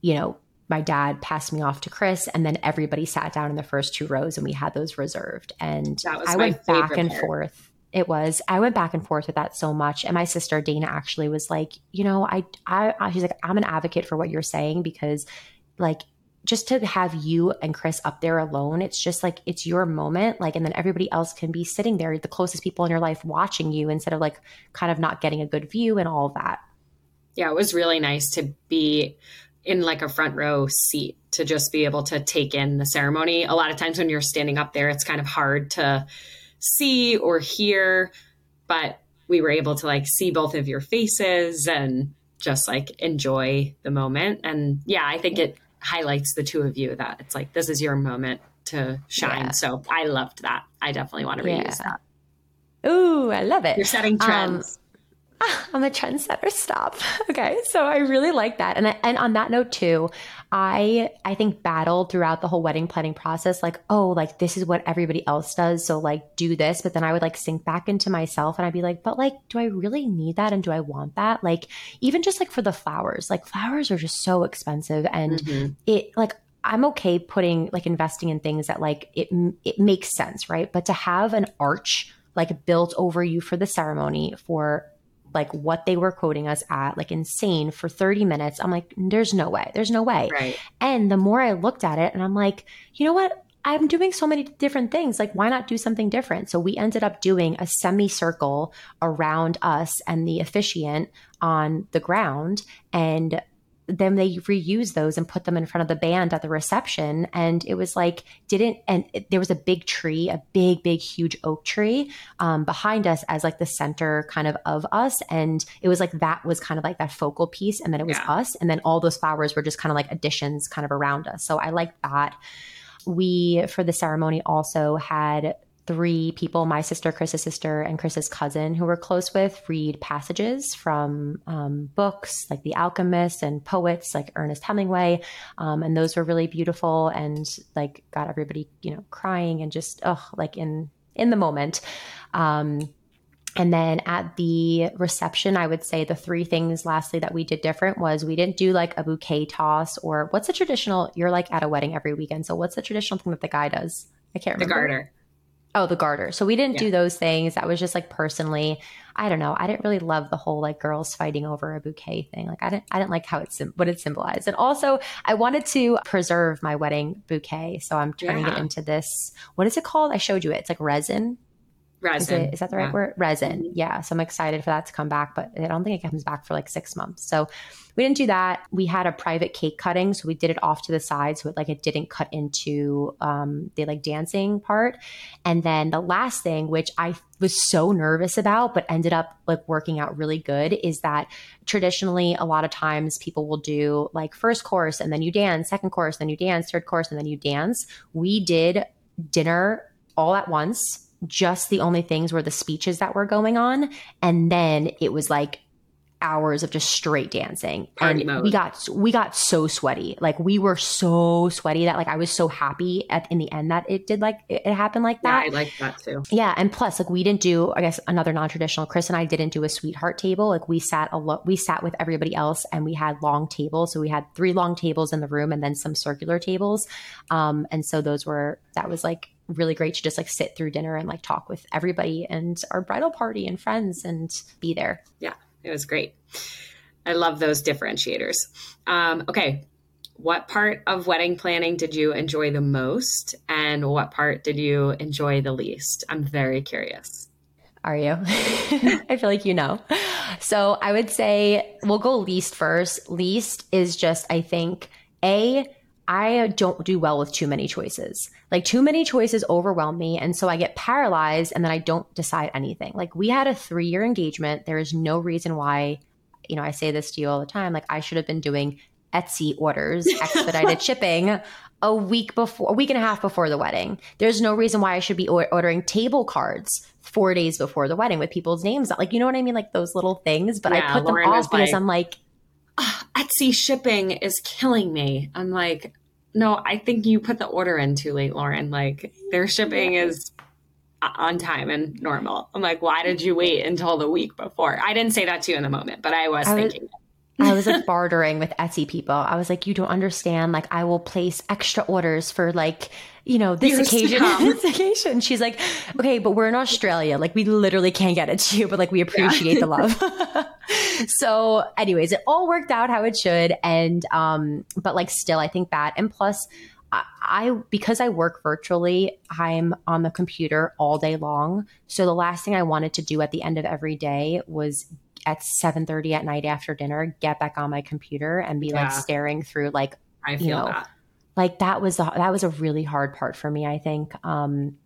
you know my dad passed me off to Kris, and then everybody sat down in the first two rows, and we had those reserved. And I went back and part. forth it was i went back and forth with that so much. And my sister dana actually was like you know i i she's like i'm an advocate for what you're saying because like just to have you and kris up there alone it's just like it's your moment. Like and then everybody else can be sitting there the closest people in your life watching you instead of like kind of not getting a good view and all of that.
Yeah it was really nice to be in like a front row seat to just be able to take in the ceremony. A lot of times when you're standing up there it's kind of hard to see or hear, but we were able to like see both of your faces and just like enjoy the moment. And yeah, I think it highlights the two of you that it's like this is your moment to shine. Yeah. So I loved that. I definitely want to reuse yeah.
that. Ooh, I love it.
You're setting um, trends. Um,
I'm a trendsetter. Stop. Okay, so I really like that, and I, and on that note too, I I think battled throughout the whole wedding planning process. Like, oh, like this is what everybody else does, so like do this. But then I would like sink back into myself, and I'd be like, but like, do I really need that, and do I want that? Like, even just like for the flowers, like flowers are just so expensive, and mm-hmm. it like I'm okay putting like investing in things that like it it makes sense, right? But to have an arch like built over you for the ceremony for like what they were quoting us at, like insane for 30 minutes. I'm like, there's no way. There's no way.
Right.
And the more I looked at it and I'm like, you know what? I'm doing so many different things. Like, why not do something different? So we ended up doing a semicircle around us and the officiant on the ground. And then they reused those and put them in front of the band at the reception. And it was like didn't and it, there was a big tree a big big huge oak tree um, behind us as like the center kind of of us. And it was like that was kind of like that focal piece. And then it was yeah. us. And then all those flowers were just kind of like additions kind of around us. So i like that. We for the ceremony also had three people my sister, Kris's sister, and Kris's cousin, who we're close with, read passages from um, books like The Alchemist and poets like Ernest Hemingway. Um, and those were really beautiful and like got everybody, you know, crying and just, oh, like in, in the moment. Um, and then at the reception, I would say the three things lastly that we did different was we didn't do like a bouquet toss or what's the traditional, you're like at a wedding every weekend. So what's the traditional thing that the guy does? I can't remember.
The garter.
Oh, the garter. So we didn't yeah. do those things. That was just like personally, I don't know. I didn't really love the whole like girls fighting over a bouquet thing. Like I didn't, I didn't like how it what it symbolized. And also, I wanted to preserve my wedding bouquet, so I'm turning yeah. it into this. What is it called? I showed you it. It's like resin.
Resin.
Is, it, is that the right yeah. word? Resin. Mm-hmm. Yeah. So I'm excited for that to come back, but I don't think it comes back for like six months. So we didn't do that. We had a private cake cutting, so we did it off to the side, so it like it didn't cut into um, the like dancing part. And then the last thing, which I was so nervous about, but ended up like working out really good, is that traditionally a lot of times people will do like first course and then you dance, second course, then you dance, third course, and then you dance. We did dinner all at once just the only things were the speeches that were going on. And then it was like hours of just straight dancing.
Party
and
mode.
we got we got so sweaty. Like we were so sweaty that like I was so happy at in the end that it did like it, it happened like that.
Yeah, I like that too.
Yeah, and plus like we didn't do I guess another non-traditional Kris and I didn't do a sweetheart table. Like we sat a lot we sat with everybody else and we had long tables. So we had three long tables in the room and then some circular tables. Um and so those were that was like really great to just like sit through dinner and like talk with everybody and our bridal party and friends and be there.
Yeah, it was great. I love those differentiators. Um, okay. What part of wedding planning did you enjoy the most? And what part did you enjoy the least? I'm very curious.
Are you? I feel like you know. So I would say we'll go least first. Least is just, I think, A, I don't do well with too many choices. Like too many choices overwhelm me. And so I get paralyzed and then I don't decide anything. Like we had a three year engagement. There is no reason why, you know, I say this to you all the time. Like I should have been doing Etsy orders, expedited shipping a week before, a week and a half before the wedding. There's no reason why I should be ordering table cards four days before the wedding with people's names. Like, you know what I mean? Like those little things, but yeah, I put Lauren them off because like, I'm like,
oh, Etsy shipping is killing me. I'm like, no, I think you put the order in too late, Lauren. Like their shipping is on time and normal. I'm like, why did you wait until the week before? I didn't say that to you in the moment, but I was I thinking. Was,
I was like bartering with Etsy people. I was like, you don't understand. Like, I will place extra orders for like, you know, this occasion, this occasion. She's like, okay, but we're in Australia. Like, we literally can't get it to you, but like, we appreciate yeah. the love. so, anyways, it all worked out how it should. And, um, but like, still, I think that, and plus, I, I because I work virtually, I'm on the computer all day long. So the last thing I wanted to do at the end of every day was at 7:30 at night after dinner get back on my computer and be yeah. like staring through like
I feel you know, that.
Like that was the, that was a really hard part for me, I think. Um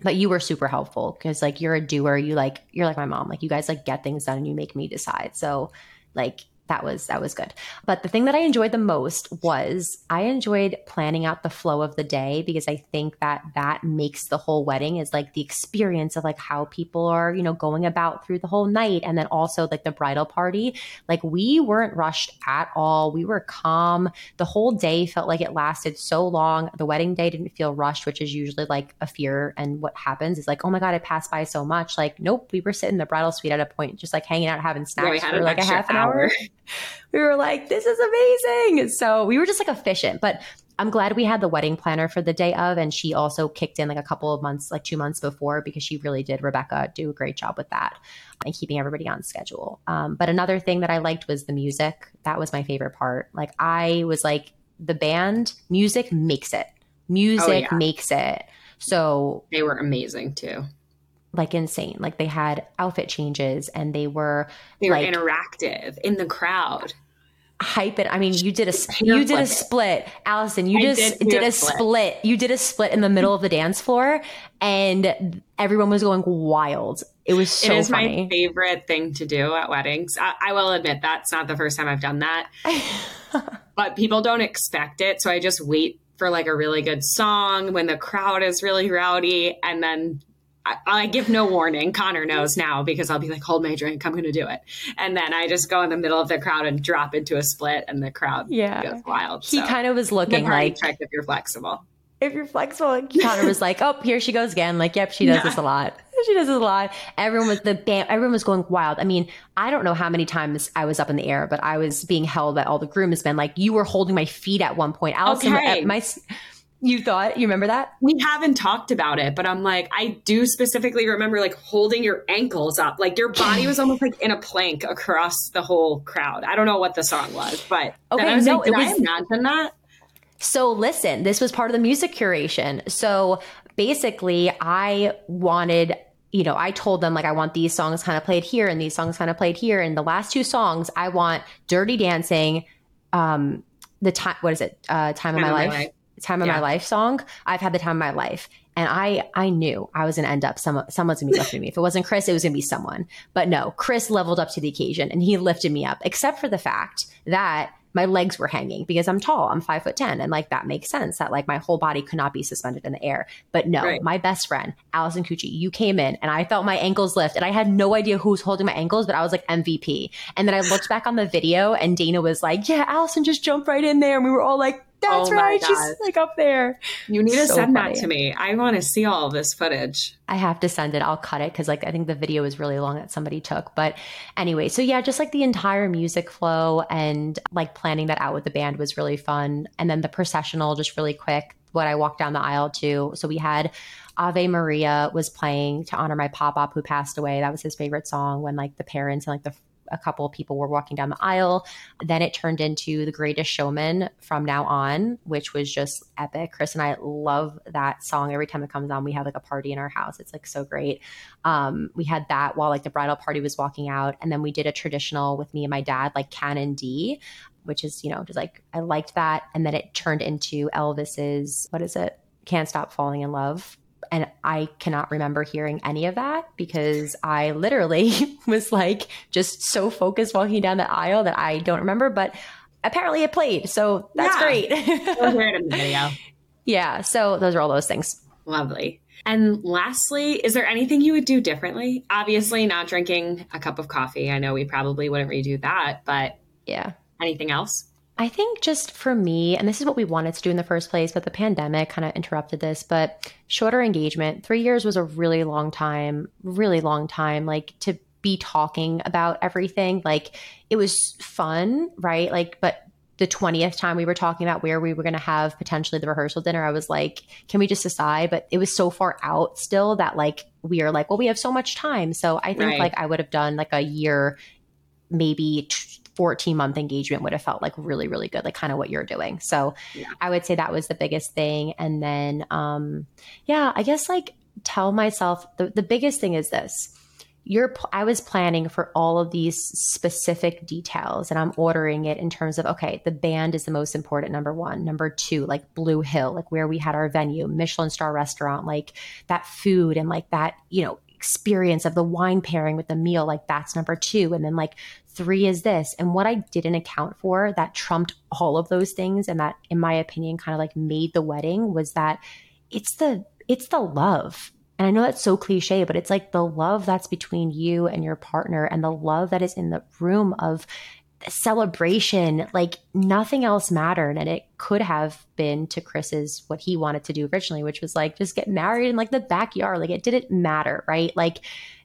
but you were super helpful because like you're a doer, you like you're like my mom. Like you guys like get things done and you make me decide. So like that was that was good. But the thing that I enjoyed the most was I enjoyed planning out the flow of the day because I think that that makes the whole wedding is like the experience of like how people are, you know, going about through the whole night and then also like the bridal party. Like we weren't rushed at all. We were calm. The whole day felt like it lasted so long. The wedding day didn't feel rushed, which is usually like a fear and what happens is like, "Oh my god, it passed by so much." Like, nope, we were sitting in the bridal suite at a point just like hanging out having snacks yeah, for like a half an hour. hour. we were like, this is amazing. So we were just like efficient, but I'm glad we had the wedding planner for the day of. And she also kicked in like a couple of months, like two months before, because she really did, Rebecca, do a great job with that and keeping everybody on schedule. Um, but another thing that I liked was the music. That was my favorite part. Like I was like, the band music makes it. Music oh, yeah. makes it. So
they were amazing too
like insane. Like they had outfit changes and they were
they
like,
were interactive in the crowd.
Hype it. I mean, you did a you did a split, Allison. You just did, did a split. split. You did a split in the middle of the dance floor, and everyone was going wild. It was so. It is funny.
my favorite thing to do at weddings. I, I will admit that's not the first time I've done that, but people don't expect it, so I just wait for like a really good song when the crowd is really rowdy, and then I, I, give no warning. Connor knows now because I'll be like, hold my drink. I'm going to do it. And then I just go in the middle of the crowd and drop into a split and the crowd yeah. goes wild.
He so, kind of was looking like.
Check if you're flexible.
If you're flexible, Connor was like, oh, here she goes again. Like, yep, she does yeah. this a lot. She does this a lot. Everyone was the band, everyone was going wild. I mean, I don't know how many times I was up in the air, but I was being held by all the groomsmen. Like you were holding my feet at one point. Allison, okay. my, you thought you remember that?
We haven't talked about it, but I'm like, I do specifically remember like holding your ankles up. Like your body was almost like in a plank across the whole crowd. I don't know what the song was, but okay, I was no, like, did was, I imagine that?
So listen, this was part of the music curation. So basically, I wanted you know, I told them like I want these songs kind of played here and these songs kind of played here. And the last two songs, I want Dirty Dancing, um, the time what is it? Uh, time, time of my, life. life time of yeah. my life song, I've had the time of my life. And I, I knew I was going to end up, some, someone's going to be lifting me. If it wasn't Kris, it was going to be someone. But no, Kris leveled up to the occasion and he lifted me up, except for the fact that my legs were hanging because I'm tall. I'm five foot 10. And like that makes sense that like my whole body could not be suspended in the air. But no, right. my best friend, Allison Cucci, you came in and I felt my ankles lift and I had no idea who was holding my ankles, but I was like MVP. And then I looked back on the video and Dana was like, yeah, Allison just jumped right in there. And we were all like, that's oh right. She's like up there.
You need to so send funny. that to me. I want to see all of this footage.
I have to send it. I'll cut it because like I think the video is really long that somebody took. But anyway, so yeah, just like the entire music flow and like planning that out with the band was really fun. And then the processional, just really quick, what I walked down the aisle to. So we had Ave Maria was playing to honor my pop up who passed away. That was his favorite song when like the parents and like the a couple of people were walking down the aisle. Then it turned into The Greatest Showman from now on, which was just epic. Kris and I love that song. Every time it comes on, we have like a party in our house. It's like so great. Um, we had that while like the bridal party was walking out. And then we did a traditional with me and my dad, like Canon D, which is, you know, just like I liked that. And then it turned into Elvis's, what is it? Can't Stop Falling in Love and I cannot remember hearing any of that because I literally was like just so focused walking down the aisle that I don't remember. But apparently it played. So that's yeah. great. in the video. Yeah. So those are all those things.
Lovely. And lastly, is there anything you would do differently? Obviously, not drinking a cup of coffee. I know we probably wouldn't redo that, but
yeah.
Anything else?
I think just for me, and this is what we wanted to do in the first place, but the pandemic kind of interrupted this. But shorter engagement, three years was a really long time, really long time. Like to be talking about everything, like it was fun, right? Like, but the 20th time we were talking about where we were going to have potentially the rehearsal dinner, I was like, can we just decide? But it was so far out still that like we are like, well, we have so much time. So I think right. like I would have done like a year, maybe 14 month engagement would have felt like really, really good, like kind of what you're doing. So yeah. I would say that was the biggest thing. And then, um, yeah, I guess like tell myself the, the biggest thing is this. You're, I was planning for all of these specific details and I'm ordering it in terms of, okay, the band is the most important, number one. Number two, like Blue Hill, like where we had our venue, Michelin star restaurant, like that food and like that, you know, experience of the wine pairing with the meal, like that's number two. And then like three is this. And what I didn't account for that trumped all of those things and that, in my opinion, kind of like made the wedding was that it's the, it's the love. And I know that's so cliche, but it's like the love that's between you and your partner and the love that is in the room of celebration. Like nothing else mattered. And it could have been to Kris's what he wanted to do originally, which was like just get married in like the backyard. Like it didn't matter, right? Like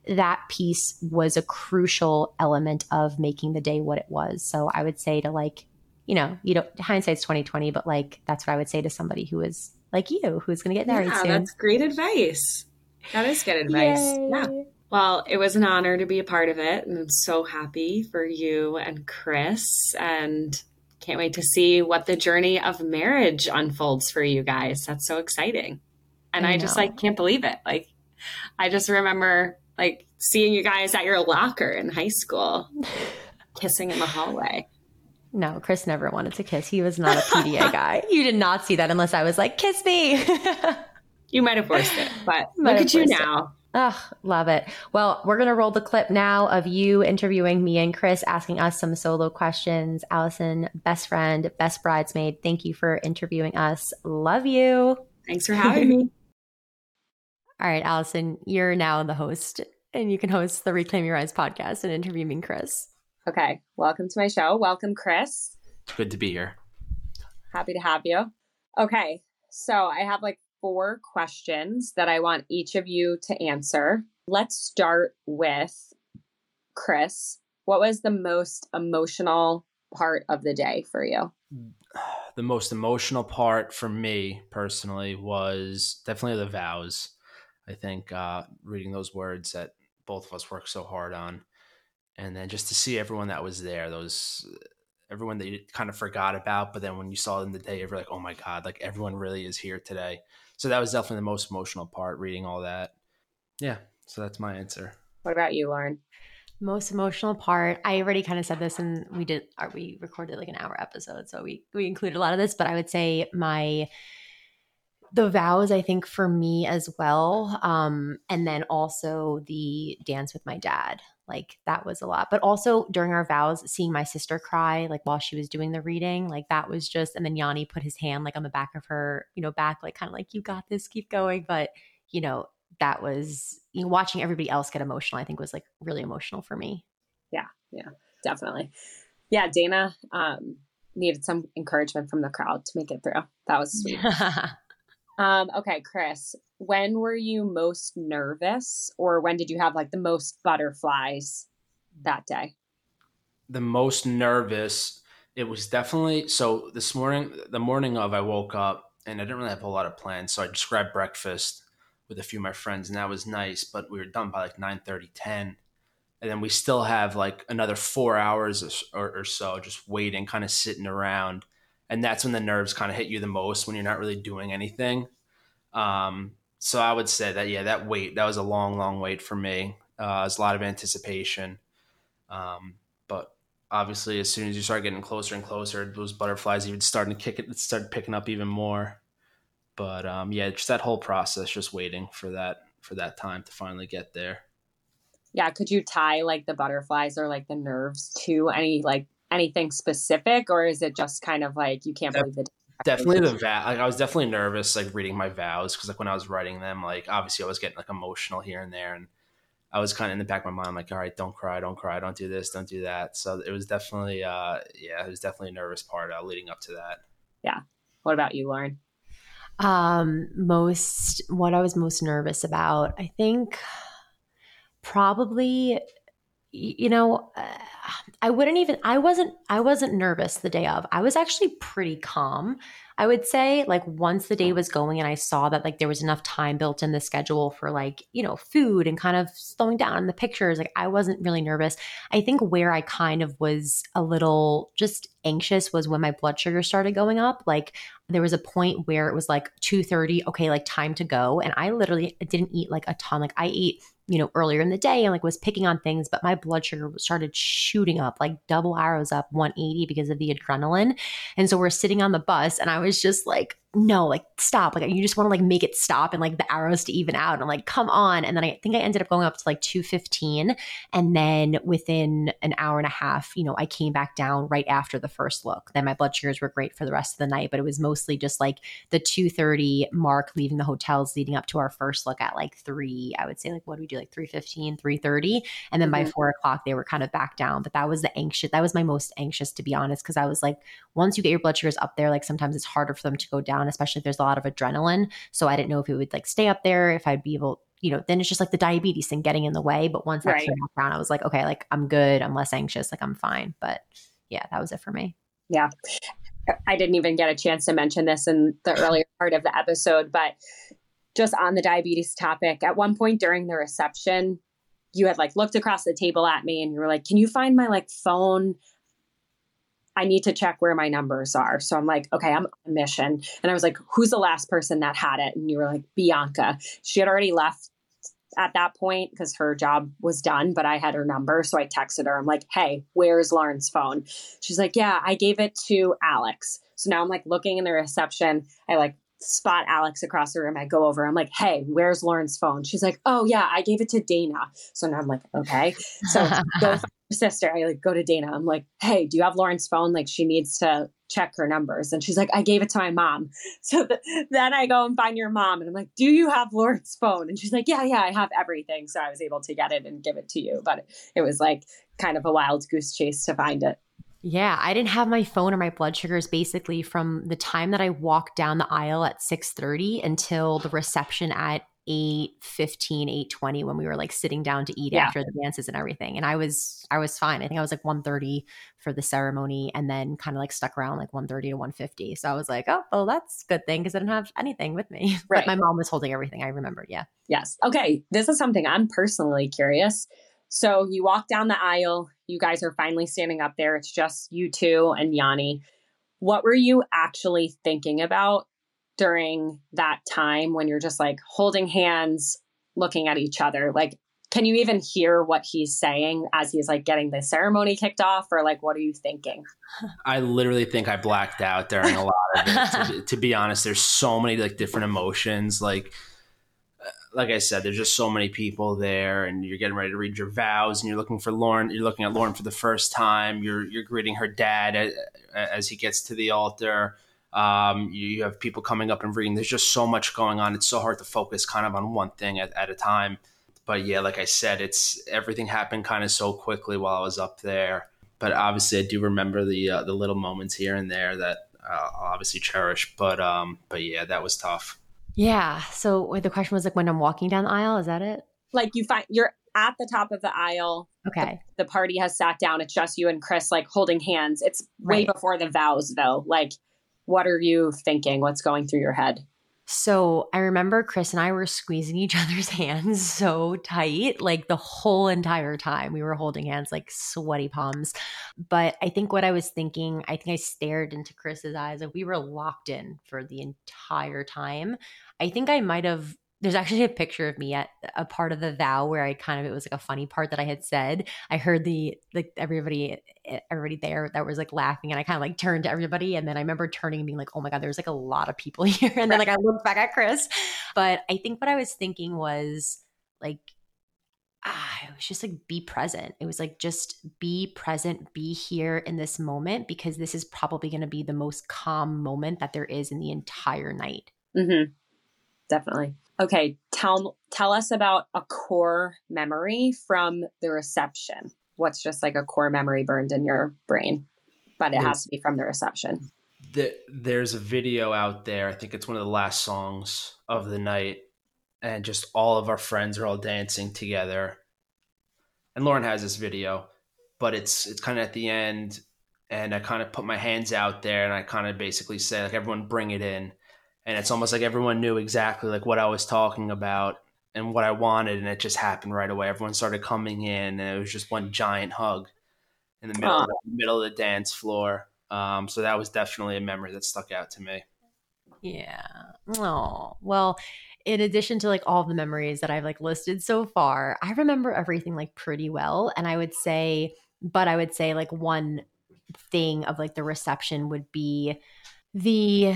that piece was a crucial element of making the day what it was. So I would say to like, you know, you know, hindsight's twenty twenty, but like that's what I would say to somebody who is like you, who's going to get married
yeah,
soon.
That's great advice. That is good advice. Yay. Yeah. Well, it was an honor to be a part of it, and I'm so happy for you and Kris, and can't wait to see what the journey of marriage unfolds for you guys. That's so exciting. And I, I just like can't believe it. Like I just remember like seeing you guys at your locker in high school, kissing in the hallway.
No, Kris never wanted to kiss. He was not a PDA guy. You did not see that unless I was like, kiss me.
you might have forced it, but look at you now.
Ugh, love it. Well, we're going to roll the clip now of you interviewing me and Kris, asking us some solo questions. Allison, best friend, best bridesmaid, thank you for interviewing us. Love you.
Thanks for having me.
All right, Allison, you're now the host, and you can host the Reclaim Your Rise podcast and interview me, Kris.
Okay. Welcome to my show. Welcome, Kris.
Good to be here.
Happy to have you. Okay. So I have like four questions that I want each of you to answer. Let's start with Kris. What was the most emotional part of the day for you?
The most emotional part for me personally was definitely the vows. I think uh, reading those words that both of us worked so hard on, and then just to see everyone that was there, those everyone that you kind of forgot about, but then when you saw them the day, you're like, oh my god, like everyone really is here today. So that was definitely the most emotional part, reading all that. Yeah, so that's my answer.
What about you, Lauren?
Most emotional part. I already kind of said this, and we did. Are we recorded like an hour episode, so we we included a lot of this. But I would say my the vows i think for me as well um and then also the dance with my dad like that was a lot. But also during our vows seeing my sister cry like while she was doing the reading like that was just and then yanni put his hand like on the back of her you know back like kind of like you got this keep going. But you know that was you know, watching everybody else get emotional i think was like really emotional for me.
Yeah yeah definitely. Yeah dana um needed some encouragement from the crowd to make it through. That was sweet. Um, okay, Kris, when were you most nervous or when did you have like the most butterflies that day?
The most nervous, it was definitely so this morning, the morning of, I woke up and I didn't really have a lot of plans. So I just grabbed breakfast with a few of my friends and that was nice, but we were done by like 9 30, 10. And then we still have like another four hours or, or so just waiting, kind of sitting around and that's when the nerves kind of hit you the most when you're not really doing anything. Um, so I would say that yeah, that wait that was a long, long wait for me. Uh, it was a lot of anticipation, um, but obviously, as soon as you start getting closer and closer, those butterflies even starting to kick it, start picking up even more. But um, yeah, just that whole process, just waiting for that for that time to finally get there.
Yeah, could you tie like the butterflies or like the nerves to any like anything specific, or is it just kind of like you can't believe the
definitely the vow like i was definitely nervous like reading my vows because like when i was writing them like obviously i was getting like emotional here and there and i was kind of in the back of my mind like all right don't cry don't cry don't do this don't do that. So it was definitely uh yeah it was definitely a nervous part uh, leading up to that.
Yeah. What about you lauren?
Um most what i was most nervous about i think probably you know uh, i wouldn't even i wasn't i wasn't nervous the day of. I was actually pretty calm i would say. Like once the day was going and i saw that like there was enough time built in the schedule for like you know food and kind of slowing down the pictures like i wasn't really nervous. I think where i kind of was a little just anxious was when my blood sugar started going up. Like there was a point where it was like 2.30 okay like time to go. And i literally didn't eat like a ton. Like i ate you know, earlier in the day and like was picking on things, but my blood sugar started shooting up, like double arrows up 180 because of the adrenaline. And so we're sitting on the bus and I was just like, no, like stop. Like you just want to like make it stop and like the arrows to even out. And I'm like, come on. And then I think I ended up going up to like 215. And then within an hour and a half, you know, I came back down right after the first look. Then my blood sugars were great for the rest of the night, but it was mostly just like the 230 mark leaving the hotels leading up to our first look at like three, I would say like, what do we do? Like 315, 330. And then mm-hmm. by four o'clock, they were kind of back down. But that was the anxious, that was my most anxious to be honest. Cause I was like, once you get your blood sugars up there, like sometimes it's harder for them to go down down, especially if there's a lot of adrenaline. So I didn't know if it would like stay up there, if I'd be able, you know, then it's just like the diabetes thing getting in the way. But once that right. came down, I was like, okay, like I'm good. I'm less anxious. Like I'm fine. But yeah, that was it for me.
Yeah. I didn't even get a chance to mention this in the earlier part of the episode, but just on the diabetes topic, at one point during the reception, you had like looked across the table at me and you were like, Can you find my like phone? I need to check where my numbers are. So I'm like, okay, I'm on a mission. And I was like, who's the last person that had it? And you were like, Bianca. She had already left at that point because her job was done, but I had her number. So I texted her. I'm like, hey, where's Lauren's phone? She's like, yeah, I gave it to Alex. So now I'm like looking in the reception. I like spot Alex across the room. I go over. I'm like, hey, where's Lauren's phone? She's like, oh, yeah, I gave it to Dana. So now I'm like, okay. So go sister, I like go to Dana. I'm like, hey, do you have Lauren's phone? Like she needs to check her numbers. And she's like, I gave it to my mom. So th- then I go and find your mom and I'm like, do you have Lauren's phone? And she's like, yeah, yeah, I have everything. So I was able to get it and give it to you. But it was like kind of a wild goose chase to find it.
Yeah, I didn't have my phone or my blood sugars basically from the time that I walked down the aisle at 6:30 until the reception at 8 15 8 20 when we were like sitting down to eat yeah. after the dances and everything. And i was i was fine. I think i was like 130 for the ceremony and then kind of like stuck around like 130 to 150 so i was like oh well that's a good thing because i didn't have anything with me. Right. but my mom was holding everything i remembered yeah.
Yes. Okay this is something i'm personally curious so you walk down the aisle you guys are finally standing up there it's just you two and yanni what were you actually thinking about during that time when you're just like holding hands, looking at each other? Like, can you even hear what he's saying as he's like getting the ceremony kicked off, or like what are you thinking?
I literally think I blacked out during a lot of it. to, to be honest, there's so many like different emotions. Like, like I said, there's just so many people there, and you're getting ready to read your vows, and you're looking for Lauren. You're looking at Lauren for the first time. You're you're greeting her dad as, as he gets to the altar. Um, you have people coming up and reading. There's just so much going on. It's so hard to focus kind of on one thing at, at a time. But yeah, like I said, it's everything happened kind of so quickly while I was up there. But obviously, I do remember the uh, the little moments here and there that uh, I'll obviously cherish. But um, but yeah, that was tough.
Yeah. So the question was like when I'm walking down the aisle, is that it?
Like you find you're at the top of the aisle.
Okay.
The, the party has sat down. It's just you and Kris like holding hands. It's way right. before the vows though. Like what are you thinking? What's going through your head?
So I remember Kris and I were squeezing each other's hands so tight, like the whole entire time we were holding hands, like sweaty palms. But I think what I was thinking, I think I stared into Kris's eyes, like we were locked in for the entire time. I think I might have there's actually a picture of me at a part of the vow where I kind of it was like a funny part that I had said. I heard the like everybody everybody there that was like laughing and I kind of like turned to everybody and then I remember turning and being like, "Oh my god, there's like a lot of people here." And then like I looked back at Kris. But I think what I was thinking was like ah, it was just like be present. It was like just be present, be here in this moment because this is probably going to be the most calm moment that there is in the entire night.
Mm-hmm. Definitely. Okay, tell tell us about a core memory from the reception. What's just like a core memory burned in your brain, but it there's, has to be from the reception.
The, there's a video out there. I think it's one of the last songs of the night, and just all of our friends are all dancing together. And Lauren has this video, but it's it's kind of at the end, and I kind of put my hands out there, and I kind of basically say like, "Everyone, bring it in." And it's almost like everyone knew exactly like what I was talking about and what I wanted, and it just happened right away. Everyone started coming in, and it was just one giant hug in the middle, of the, middle of the dance floor. Um, so that was definitely a memory that stuck out to me.
Yeah. Oh well. In addition to like all the memories that I've like listed so far, I remember everything like pretty well, and I would say, but I would say like one thing of like the reception would be the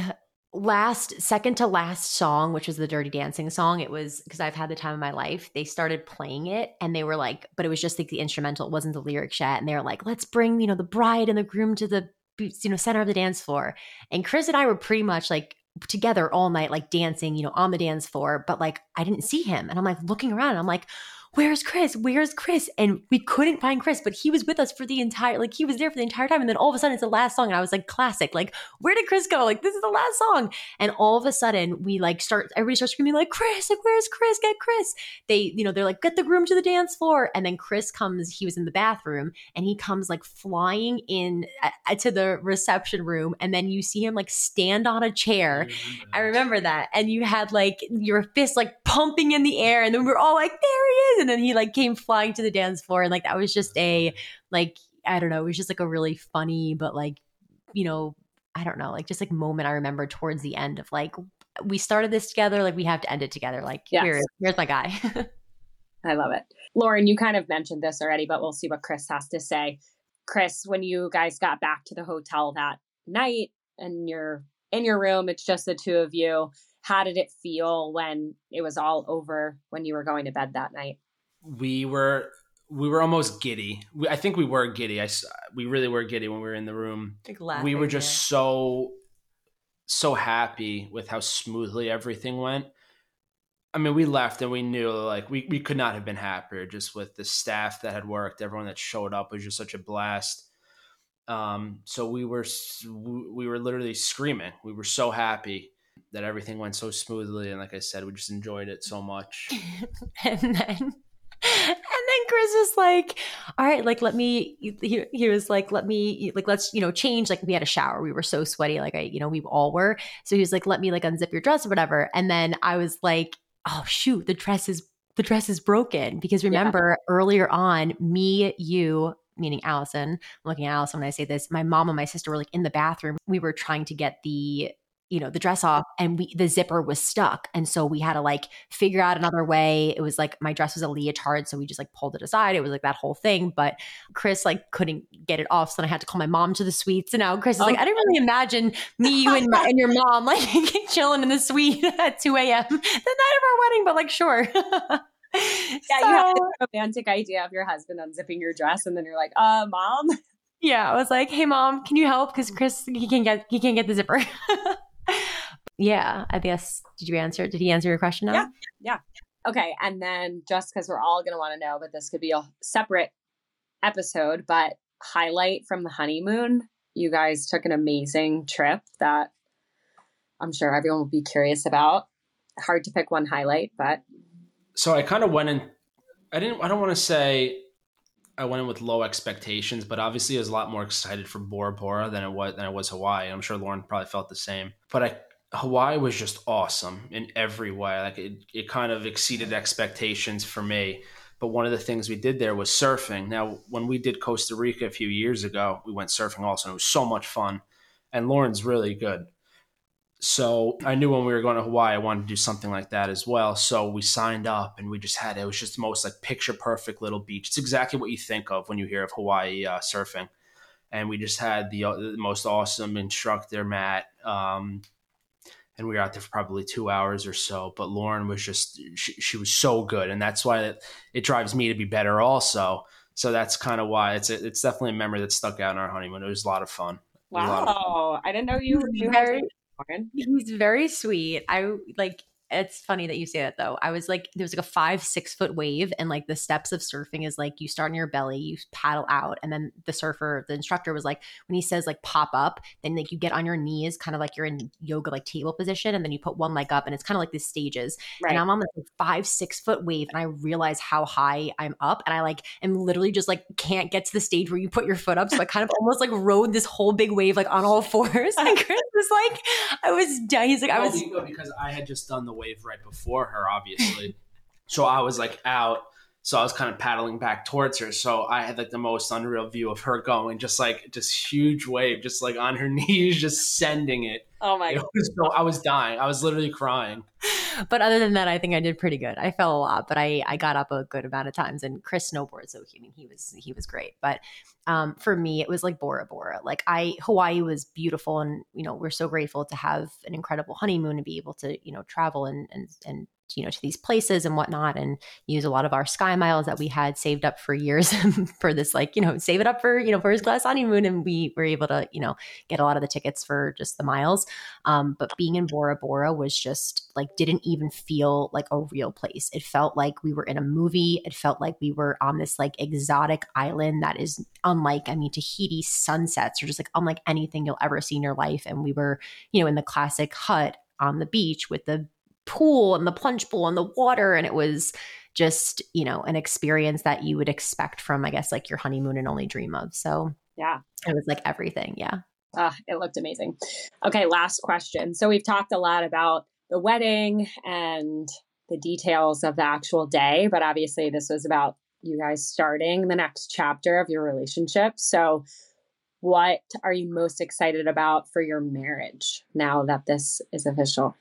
last second to last song which was the dirty dancing song it was because i've had the time of my life they started playing it and they were like but it was just like the instrumental it wasn't the lyrics yet and they were like let's bring you know the bride and the groom to the you know center of the dance floor. And kris and i were pretty much like together all night like dancing you know on the dance floor but like i didn't see him and i'm like looking around and i'm like where's Kris? Where's Kris? And we couldn't find Kris, but he was with us for the entire, like he was there for the entire time. And then all of a sudden it's the last song. And I was like, classic. Like, where did Kris go? Like, this is the last song. And all of a sudden we like start, everybody starts screaming like, Kris, like, where's Kris? Get Kris. They, you know, they're like, get the groom to the dance floor. And then Kris comes, he was in the bathroom and he comes like flying in uh, to the reception room. And then you see him like stand on a chair. I remember that. And you had like your fist like pumping in the air. And then we are all like, there he is and then he like came flying to the dance floor and like that was just a like I don't know, it was just like a really funny but like you know, I don't know, like just like moment I remember towards the end of like we started this together, like we have to end it together. Like yes. here, here's my guy.
I love it. Lauren, you kind of mentioned this already, but we'll see what Kris has to say. Kris, when you guys got back to the hotel that night and you're in your room, it's just the two of you. How did it feel when it was all over when you were going to bed that night?
We were we were almost giddy. We, I think we were giddy. I, we really were giddy when we were in the room.
Like
we were just so so happy with how smoothly everything went. I mean, we left and we knew like we, we could not have been happier just with the staff that had worked, everyone that showed up was just such a blast. Um, so we were we were literally screaming. We were so happy that everything went so smoothly, and like I said, we just enjoyed it so much.
and then and then Kris was like, all right, like, let me, he, he was like, let me, like, let's, you know, change. Like, we had a shower. We were so sweaty. Like, I, you know, we all were. So he was like, let me, like, unzip your dress or whatever. And then I was like, oh, shoot, the dress is, the dress is broken. Because remember yeah. earlier on, me, you, meaning Allison, I'm looking at Allison when I say this, my mom and my sister were like in the bathroom. We were trying to get the you know the dress off and we the zipper was stuck. And so we had to like figure out another way. It was like my dress was a leotard so we just like pulled it aside. It was like that whole thing. But kris like couldn't get it off so then i had to call my mom to the suite so now kris is like i didn't really imagine me you and, my, and your mom like chilling in the suite at 2 a.m the night of our wedding but like sure.
Yeah so, you have a romantic idea of your husband unzipping your dress and then you're like uh mom?
Yeah i was like hey mom can you help? Because kris he can't get he can't get the zipper yeah, I guess. Did you answer? Did he answer your question now?
Yeah. Yeah. Okay. And then just because we're all going to want to know, but this could be a separate episode, but highlight from the honeymoon. You guys took an amazing trip that I'm sure everyone will be curious about. Hard to pick one highlight, but.
So I kind of went in. I didn't, I don't want to say I went in with low expectations, but obviously I was a lot more excited for Bora Bora than it was than it was Hawaii. I'm sure Lauren probably felt the same. But I Hawaii was just awesome in every way. Like it, it kind of exceeded expectations for me. But one of the things we did there was surfing. Now, when we did Costa Rica a few years ago, we went surfing also. And it was so much fun. And Lauren's really good. So I knew when we were going to Hawaii, I wanted to do something like that as well. So we signed up and we just had it was just the most like picture perfect little beach. It's exactly what you think of when you hear of Hawaii uh, surfing. And we just had the, uh, the most awesome instructor, Matt. Um, and we were out there for probably two hours or so. But Lauren was just she, she was so good, and that's why it, it drives me to be better also. So that's kind of why it's it's definitely a memory that stuck out in our honeymoon. It was a lot of fun.
Wow, of fun. I didn't know you you
very, He's very sweet. I like it's funny that you say that though. I was like, there was like a five, six foot wave, and like the steps of surfing is like you start in your belly, you paddle out, and then the surfer, the instructor was like, when he says like pop up, then like you get on your knees, kind of like you're in yoga like table position, and then you put one leg up, and it's kind of like the stages. Right. And I'm on this five, six foot wave, and I realize how high I'm up, and I like am literally just like can't get to the stage where you put your foot up, so I kind of almost like rode this whole big wave like on all fours. And Kris was like, I was dying. He's like, I was
because I had just done the wave right before her, obviously. so I was like out. So I was kind of paddling back towards her. So I had like the most unreal view of her going, just like just huge wave, just like on her knees, just sending it.
Oh my god!
So I was dying. I was literally crying.
But other than that, I think I did pretty good. I fell a lot, but I I got up a good amount of times. And Kris snowboards, so he I mean he was he was great. But um, for me, it was like Bora Bora. Like I Hawaii was beautiful, and you know we're so grateful to have an incredible honeymoon and be able to you know travel and and and you know to these places and whatnot and use a lot of our sky miles that we had saved up for years for this like you know save it up for you know first class honeymoon and we were able to you know get a lot of the tickets for just the miles um, but being in bora bora was just like didn't even feel like a real place it felt like we were in a movie it felt like we were on this like exotic island that is unlike i mean tahiti sunsets are just like unlike anything you'll ever see in your life and we were you know in the classic hut on the beach with the pool and the plunge pool and the water. And it was just, you know, an experience that you would expect from, I guess, like your honeymoon and only dream of. So,
yeah,
it was like everything. Yeah.
Uh, it looked amazing. Okay, last question. So, we've talked a lot about the wedding and the details of the actual day, but obviously, this was about you guys starting the next chapter of your relationship. So, what are you most excited about for your marriage now that this is official?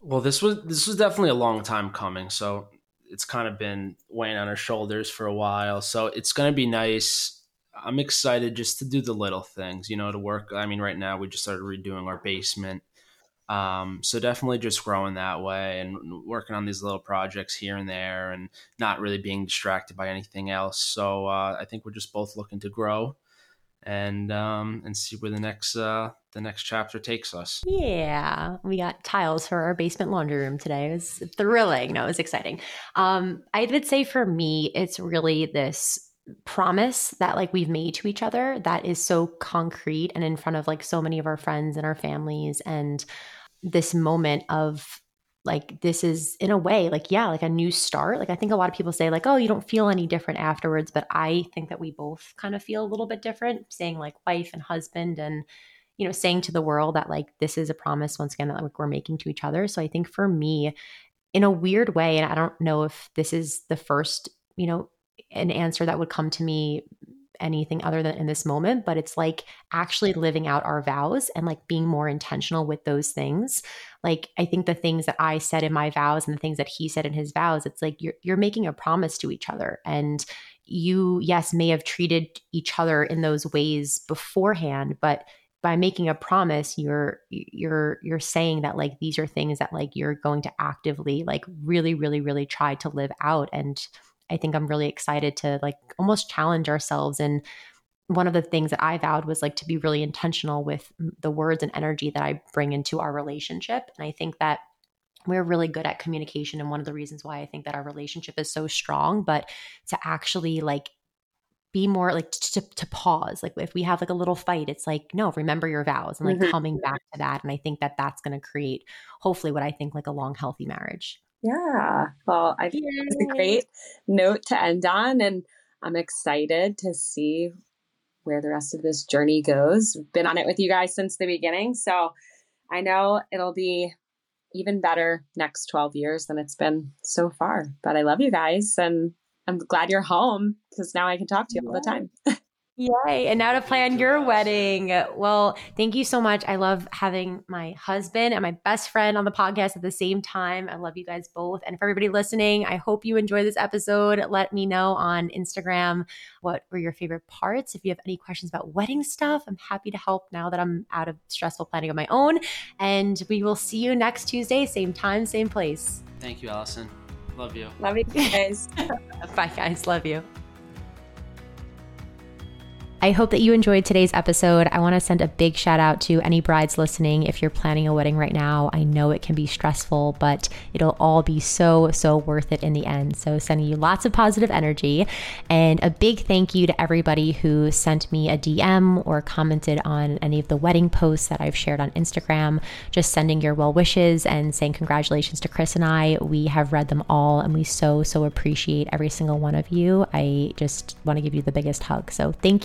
Well, this was this was definitely a long time coming. So it's kind of been weighing on our shoulders for a while. So it's going to be nice. I'm excited just to do the little things, you know, to work. I mean, right now we just started redoing our basement. Um, so definitely just growing that way and working on these little projects here and there and not really being distracted by anything else. So uh, I think we're just both looking to grow and um, and see where the next uh, the next chapter takes us.
Yeah, we got tiles for our basement laundry room today. It was thrilling. No, it was exciting. Um, I would say for me, it's really this promise that like we've made to each other that is so concrete and in front of like so many of our friends and our families and this moment of like this is in a way like yeah like a new start. Like i think a lot of people say like oh you don't feel any different afterwards but i think that we both kind of feel a little bit different saying like wife and husband and you know saying to the world that like this is a promise once again that like we're making to each other. So i think for me in a weird way and i don't know if this is the first you know an answer that would come to me anything other than in this moment, but it's like actually living out our vows and like being more intentional with those things. Like I think the things that I said in my vows and the things that he said in his vows, it's like you're you're making a promise to each other and you yes may have treated each other in those ways beforehand, but by making a promise you're you're you're saying that like these are things that like you're going to actively like really really really try to live out and I think I'm really excited to like almost challenge ourselves. And one of the things that I vowed was like to be really intentional with the words and energy that I bring into our relationship. And I think that we're really good at communication. And one of the reasons why I think that our relationship is so strong, but to actually like be more like to, to pause like if we have like a little fight it's like no remember your vows and like mm-hmm. coming back to that and i think that that's going to create hopefully what i think like a long healthy marriage
yeah. Well, I think it's a great note to end on. And I'm excited to see where the rest of this journey goes. We've been on it with you guys since the beginning. So I know it'll be even better next 12 years than it's been so far. But I love you guys and I'm glad you're home because now I can talk to you all the time.
Yay. And now to plan your wedding. Well, thank you so much. I love having my husband and my best friend on the podcast at the same time. I love you guys both. And for everybody listening, I hope you enjoy this episode. Let me know on Instagram what were your favorite parts. If you have any questions about wedding stuff, I'm happy to help now that I'm out of stressful planning on my own. And we will see you next Tuesday, same time, same place.
Thank you, Allison. Love you.
Love you guys.
Bye, guys. Love you. I hope that you enjoyed today's episode. I want to send a big shout out to any brides listening. If you're planning a wedding right now, I know it can be stressful, but it'll all be so, so worth it in the end. So, sending you lots of positive energy. And a big thank you to everybody who sent me a DM or commented on any of the wedding posts that I've shared on Instagram, just sending your well wishes and saying congratulations to Kris and I. We have read them all and we so, so appreciate every single one of you. I just want to give you the biggest hug. So, thank